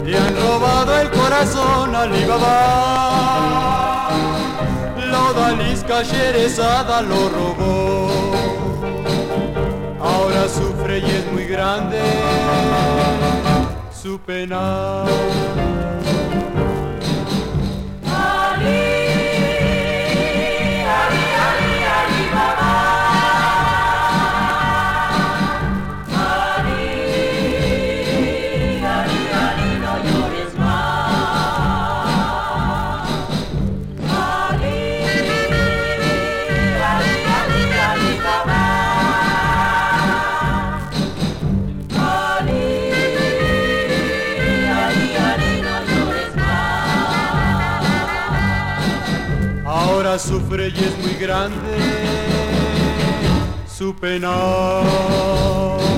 Speaker 22: y han robado el corazón a Alibaba. La odalisca Sherezada lo robó. Ahora sufre y es muy grande su pena. Grande su pena.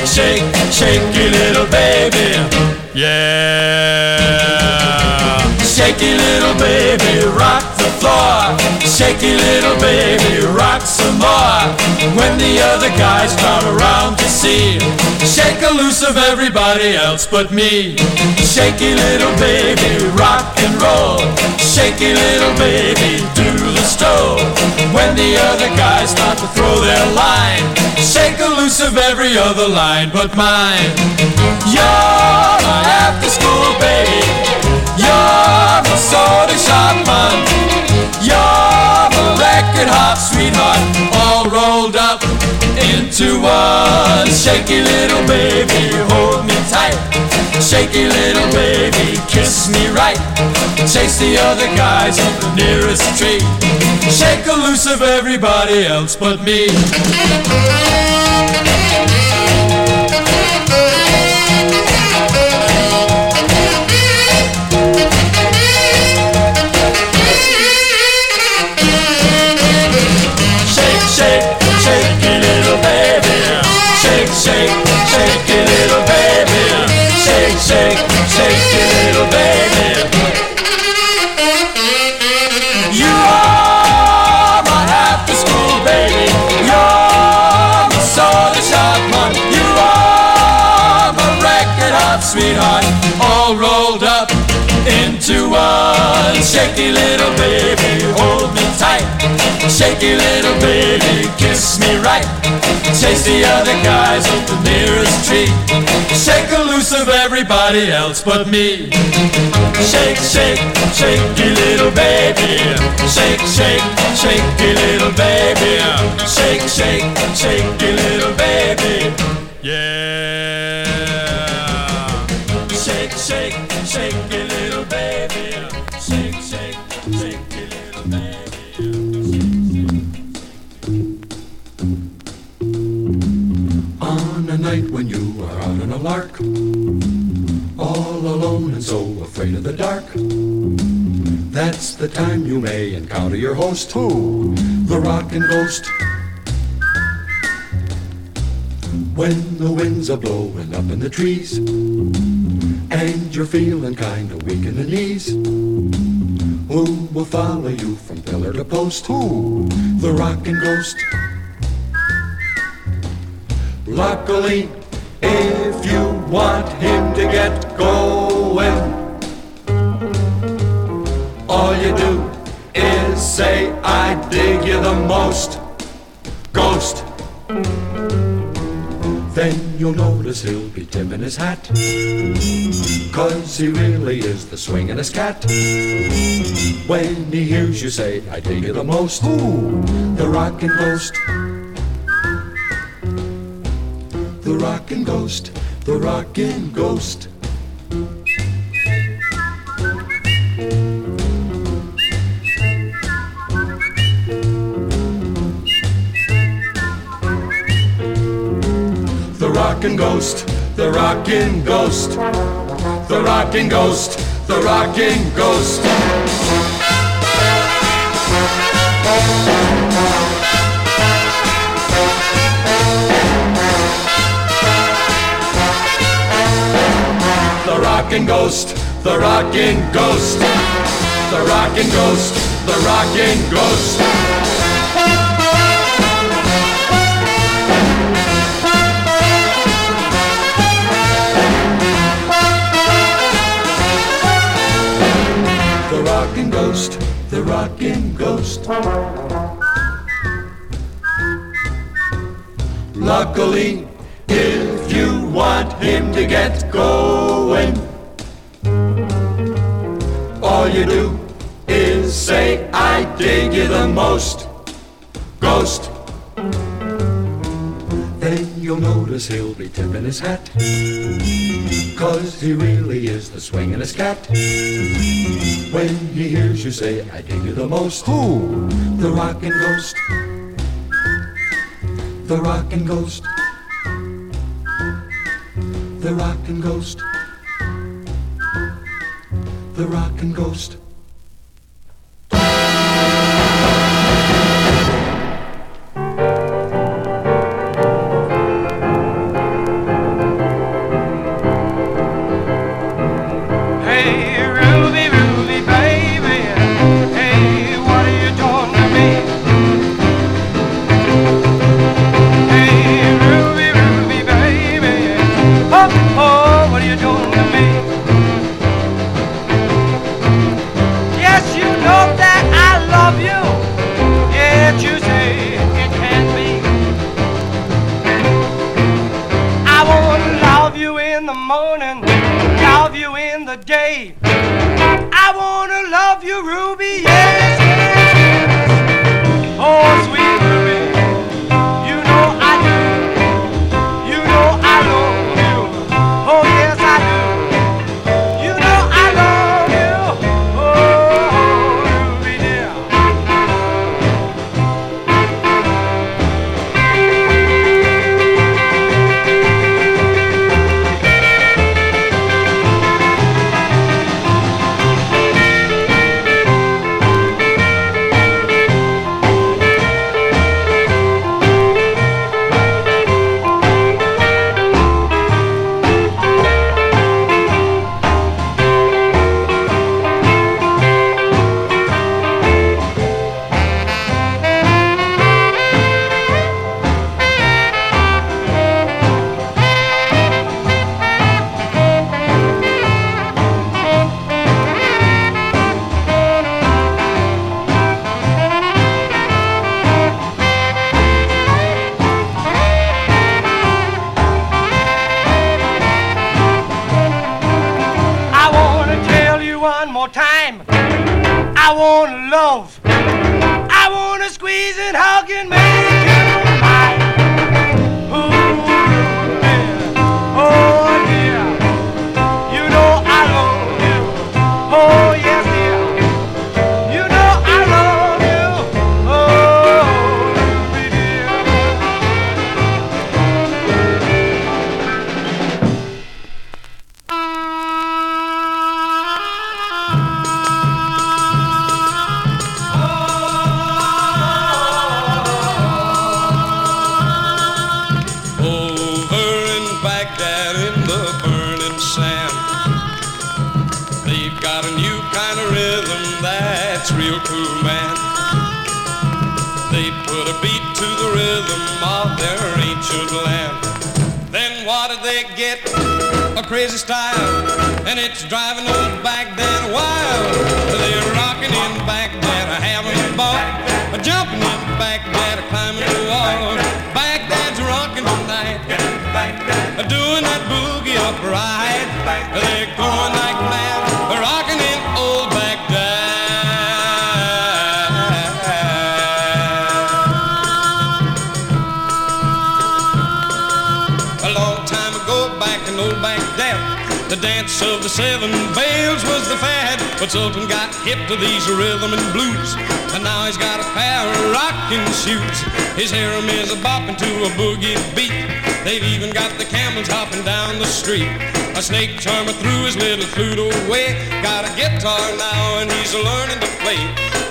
Speaker 2: Shake, shake, shaky little baby. Yeah. Shaky little baby, rock the floor. Shaky little baby, rock some more. When the other guys crowd around to see, shake a loose of everybody else but me. Shaky little baby, rock and roll. Shaky little baby, do the stroll. When the other guys start to throw their line, shake loose of every other line but mine. You're my after school baby. You're my soda shop man. You're my record hop sweetheart, all rolled up into one. Shaky little baby, hold me tight. Shaky little baby, kiss me right. Chase the other guys up the nearest tree. Shake a loose of everybody else but me. Shake, shake, it, little baby. Shake, shake, shake it, little baby. Shake, shake, shake it, little baby. Shaky little baby, hold me tight. Shaky little baby, kiss me right. Chase the other guys up the nearest tree. Shake loose of everybody else but me. Shake, shake, shaky little baby. Shake, shake, shaky little baby. Shake, shake, shaky
Speaker 23: of the dark. That's the time you may encounter your host, who? The rockin' ghost. When the winds are blowing up in the trees, and you're feeling kinda weak in the knees, who will follow you from pillar to post? Who? The rockin' ghost. Luckily, if you want him to get going, all you do is say, I dig you the most, ghost. Then you'll notice he'll be tipping his hat, cause he really is the swingin'est cat. When he hears you say, I dig you the most, ooh, the rockin' ghost. The rockin' ghost, the rockin' ghost. Rockin' ghost, the rockin' ghost, the rockin' ghost, the rockin' ghost. The rockin' ghost, the rockin' ghost, the rockin' ghost, the rockin' ghost. The rockin' ghost. Luckily, if you want him to get going, all you do is say, I dig you the most, ghost. He'll be tipping his hat, cause he really is the swingin'est cat. When he hears you say, I dig you the most, who? The rockin' ghost. The rockin' ghost. The rockin' ghost. The rockin' ghost.
Speaker 2: I wanna squeeze and hug and make you
Speaker 18: crazy style, and it's driving old Baghdad wild. They're rocking in Baghdad, having a ball, jumping in Baghdad, climbing the wall. Baghdad's rocking tonight, doing that boogie upright. They're going like the of the seven veils was the fad. But Sultan got hip to these rhythm and blues, and now he's got a pair of rocking shoes. His harem is a bopping to a boogie beat. They've even got the camels hopping down the street. A snake charmer threw his little flute away. Got a guitar now and he's learning to play.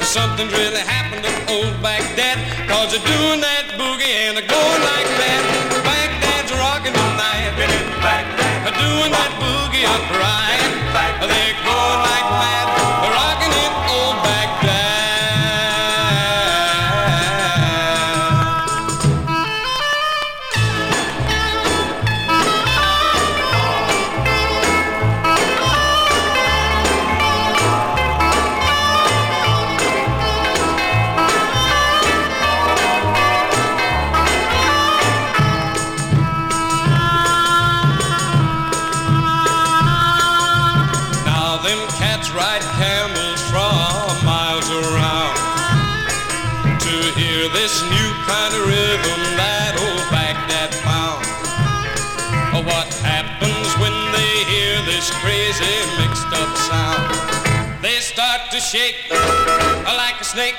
Speaker 18: Something's really happened to old Baghdad. Cause they're doing that boogie and they're going like that. Boogie upright. Like a snake,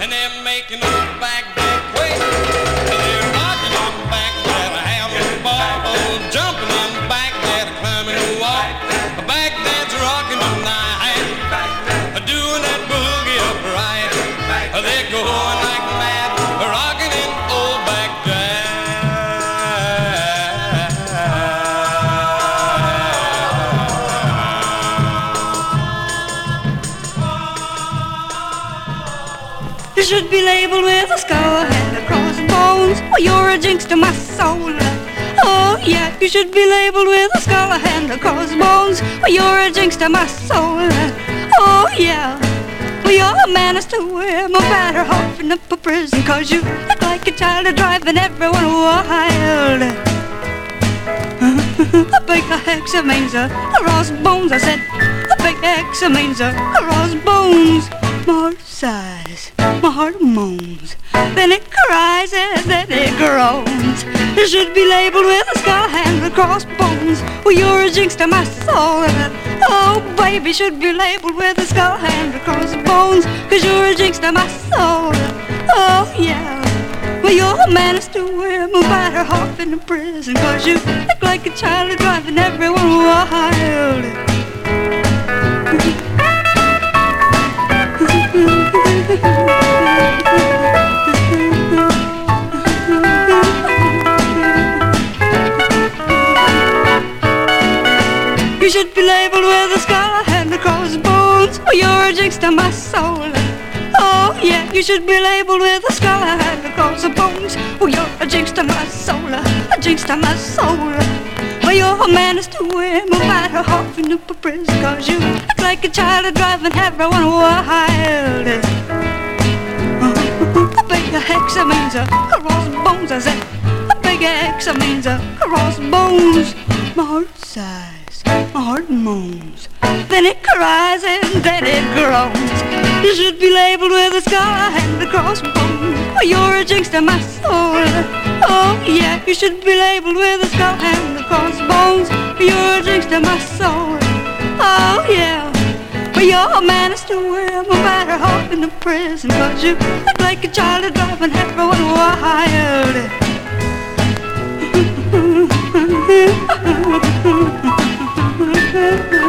Speaker 18: and they're making old Baghdad
Speaker 16: be labeled with a skull and a crossbones. Oh, you're a jinx to my soul. Oh, yeah, you should be labeled with a skull and a crossbones. Oh, you're a jinx to my soul. Oh, yeah. Well, you're a menace to him, a batter hopping up a prison. Cause you look like a child driving everyone wild. a big hexa means a crossbones, I said. A big hexa means a crossbones. Heart sighs, my heart moans, then it cries and then it groans. It should be labeled with a skull and the crossbones. Well, you're a jinx to my soul. Oh, baby, should be labeled with a skull and the crossbones. Cause you're a jinx to my soul. Oh, yeah. Well, you're a menace to women, but her heart in the prison. Cause you act like a child driving everyone wild. You should be labeled with a and a crossbones. Oh, you're a jinx to my soul. Oh, yeah, you should be labeled with a and a crossbones. Oh, you're a jinx to my soul. A jinx to my soul. A menace to women, but her heart in the prison. Cause you act like a child driving everyone wild. A big hex means a crossbones, I said. A big hex means a crossbones. My heart sighs, my heart moans. Then it cries and then it groans. You should be labeled with a scar and a crossbones. Oh, you're a jinx to my soul. Oh, yeah, you should be labeled with a scar and a crossbones. You're a jinx to my soul. Oh, yeah. But you're a man menace to women, better off in the prison. Cause you act like a child driving everyone wild.
Speaker 24: Thank you.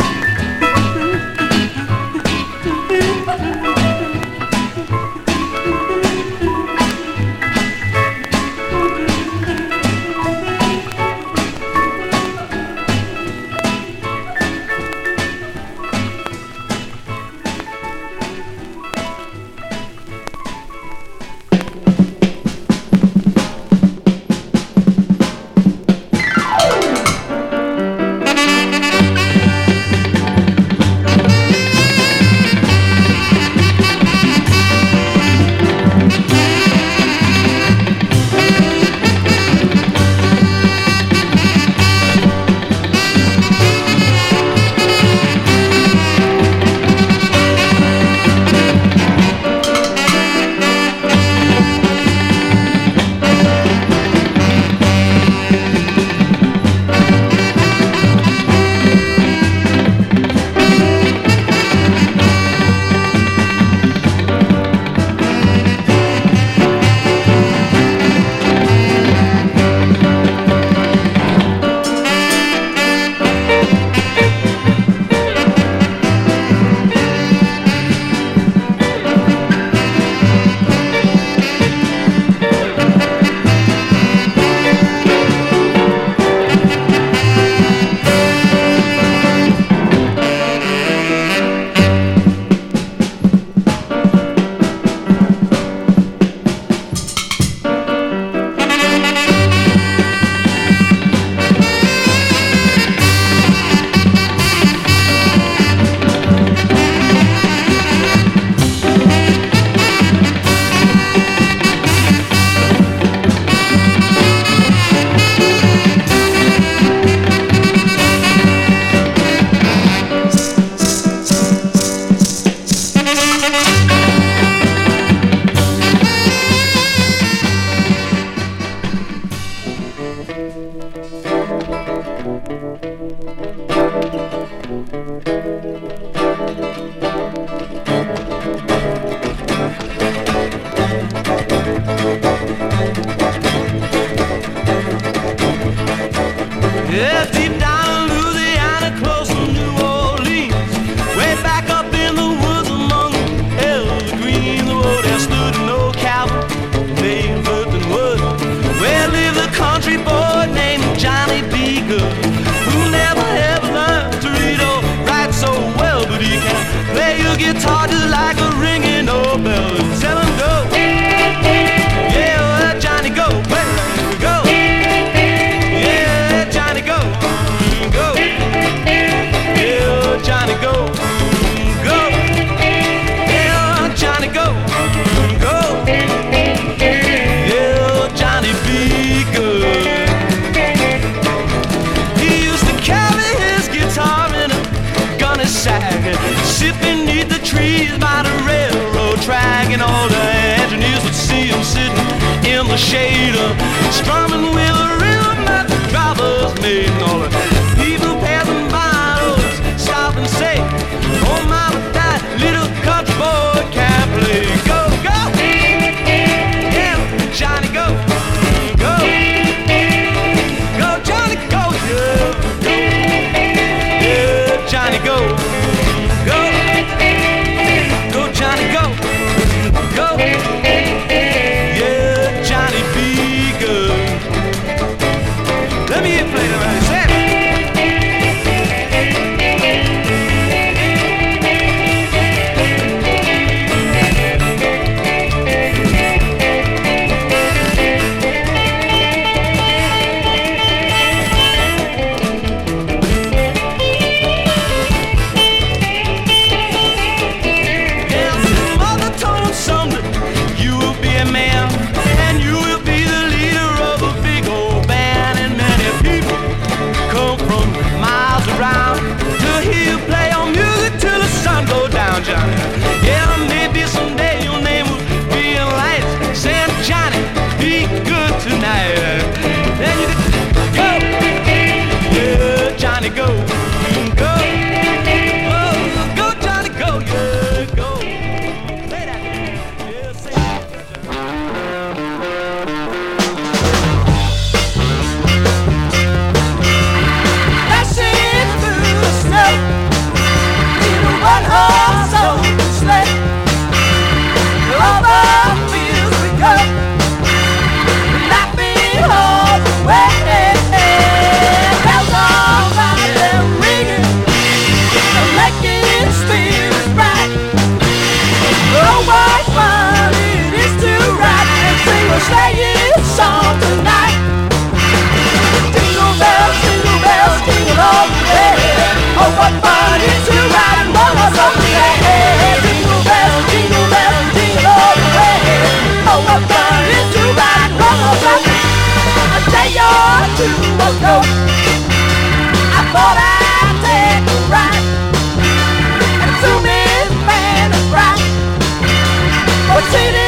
Speaker 24: opportunity.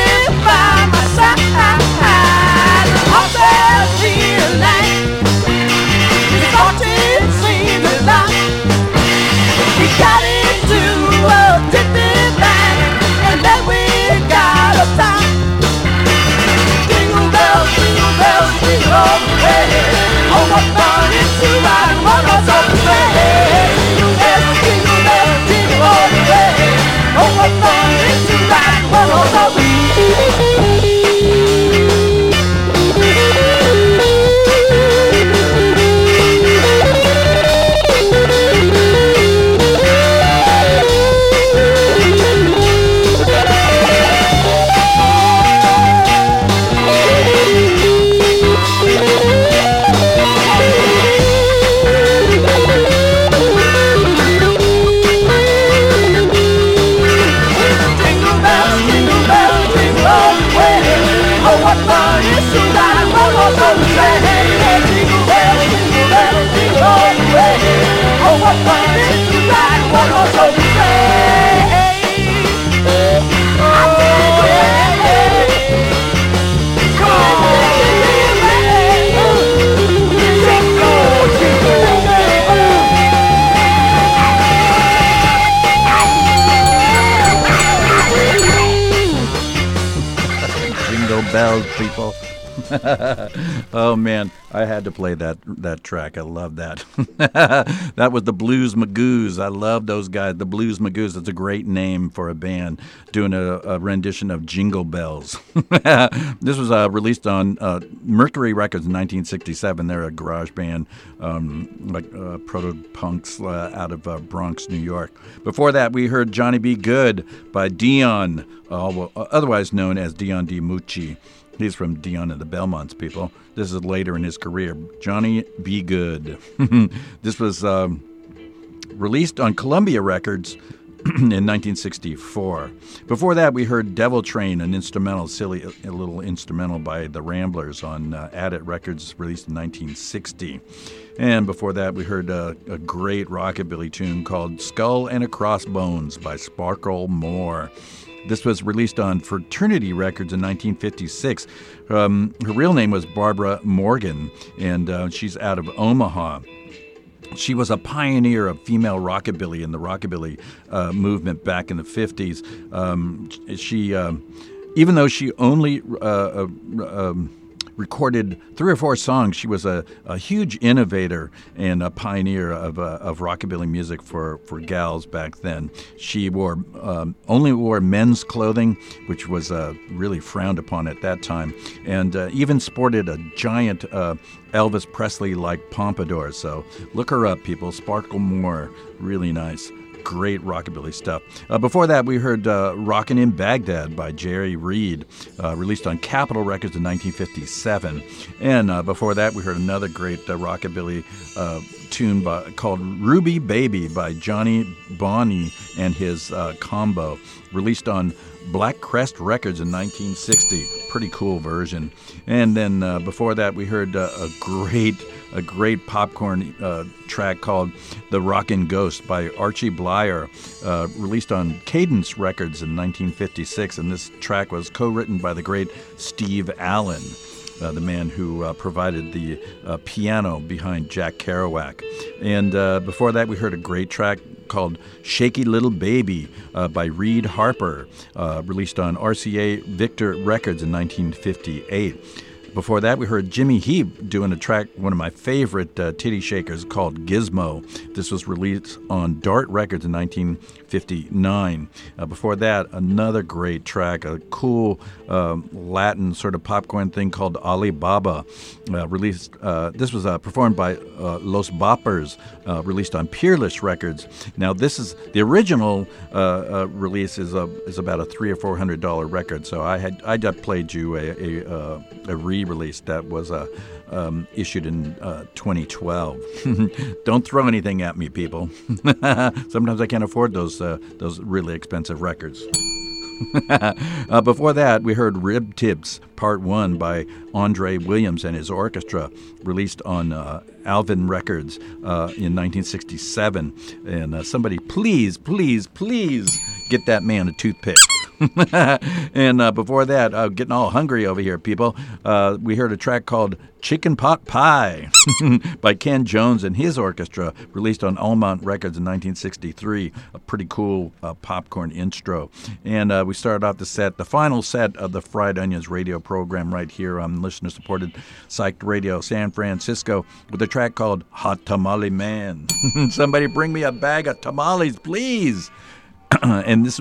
Speaker 24: oh
Speaker 25: man,
Speaker 15: I had to play that that track. I love that. that was the Blues Magoos. I love those guys. The Blues Magoos. It's a great name for a band doing a, a rendition of Jingle Bells. this was uh, released on uh, Mercury Records in 1967. They're a garage band, um, like uh, proto punks uh, out of uh, Bronx, New York. Before that, we heard Johnny B. Goode by Dion, uh, otherwise known as Dion DiMucci. He's from Dion and the Belmonts, people. This is later in his career. Johnny B. Goode. this was um, released on Columbia Records. in 1964. Before that, we heard Devil Train, an instrumental, silly a little instrumental by the Ramblers on uh, Records, released in 1960. And before that, we heard a great rockabilly tune called Skull and a Crossbones by Sparkle Moore. This was released on Fraternity Records in 1956. Um, her real name was Barbara Morgan, and uh, she's out of Omaha. She was a pioneer of female rockabilly in the rockabilly uh, movement back in the 50s. Um, she, um, even though she only uh, uh, um, recorded three or four songs, she was a, a huge innovator and a pioneer of, uh, of rockabilly music for, for gals back then. She wore um, only wore men's clothing, which was uh, really frowned upon at that time, and uh, even sported a giant uh, Elvis Presley like pompadour. So look her up, people. Sparkle Moore, really nice. Great rockabilly stuff. Uh, before that, we heard uh, Rockin' in Baghdad by Jerry Reed, uh, released on Capitol Records in 1957. And uh, before that, we heard another great uh, rockabilly uh, tune by, called Ruby Baby by Johnny Bonney and his combo, released on Black Crest Records in 1960. Pretty cool version. And then uh, before that, we heard uh, a great, a great popcorn uh, track called "The Rockin' Ghost" by Archie Bleyer, uh, released on Cadence Records in 1956. And this track was co-written by the great Steve Allen. Uh, the man who uh, provided the uh, piano behind Jack Kerouac. And uh, before that, we heard a great track called Shaky Little Baby uh, by Reed Harper, uh, released on RCA Victor Records in 1958. Before that, we heard Jimmy Heap doing a track, one of my favorite uh, titty shakers called Gizmo. This was released on Dart Records in 1959. Uh, before that, another great track, a cool um, Latin sort of popcorn thing called Alibaba, uh, released. Uh, this was uh, performed by uh, Los Boppers, uh, released on Peerless Records. Now, this is the original release is a, is about a three or four hundred dollar record. So I had I played you a a, a re-release that was uh, um, issued in uh, 2012. Don't throw anything at me, people. Sometimes I can't afford those uh, those really expensive records. uh, before that, we heard Rib Tips Part 1 by Andre Williams and his orchestra, released on uh, Alvin Records uh, in 1967. And uh, somebody, please, please, please get that man a toothpick. and uh, before that, uh, getting all hungry over here, people, uh, we heard a track called Chicken Pot Pie by Ken Jones and his orchestra, released on Almont Records in 1963. A pretty cool uh, popcorn intro. And uh, we started off the set, the final set of the Fried Onions radio program right here on listener supported Psyched Radio San Francisco with a track called Hot Tamale Man. Somebody bring me a bag of tamales, please. and this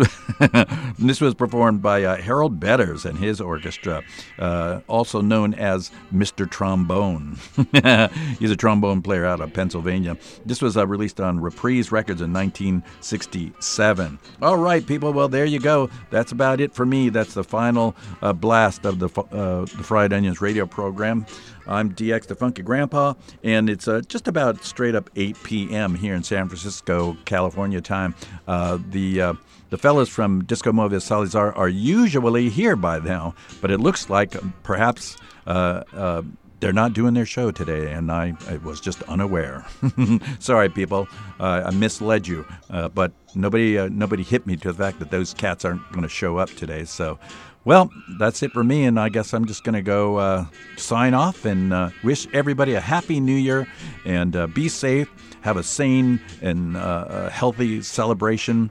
Speaker 15: this was performed by uh, Harold Betters and his orchestra, uh, also known as Mr. Trombone. He's a trombone player out of Pennsylvania. This was uh, released on Reprise Records in 1967. All right, people. Well, there you go. That's about it for me. That's the final uh, blast of the uh, the Fried Onions radio program. I'm DX the Funky Grandpa, and it's uh, just about straight up 8 p.m. here in San Francisco, California time. Uh, the uh, the fellas from Disco Movie Salazar are usually here by now, but it looks like perhaps uh, uh, they're not doing their show today, and I, I was just unaware. Sorry, people, uh, I misled you, uh, but nobody uh, nobody hit me to the fact that those cats aren't going to show up today. So, well, that's it for me, and I guess I'm just going to go uh, sign off and uh, wish everybody a happy New Year and uh, be safe. Have a sane and uh, healthy celebration.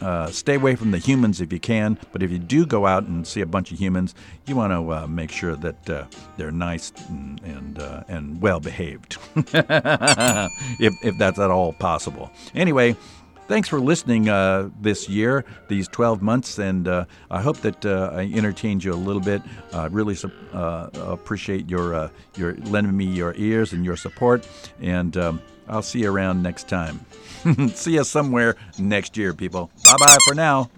Speaker 15: Uh, stay away from the humans if you can, but if you do go out and see a bunch of humans, you want to uh, make sure that they're nice and and, and well behaved, if if that's at all possible. Anyway. Thanks for listening uh, this year, these 12 months, and uh, I hope that uh, I entertained you a little bit. I really sup- uh, appreciate your uh, your lending me your ears and your support, and um, I'll see you around next time. see you somewhere next year, people. Bye bye for now.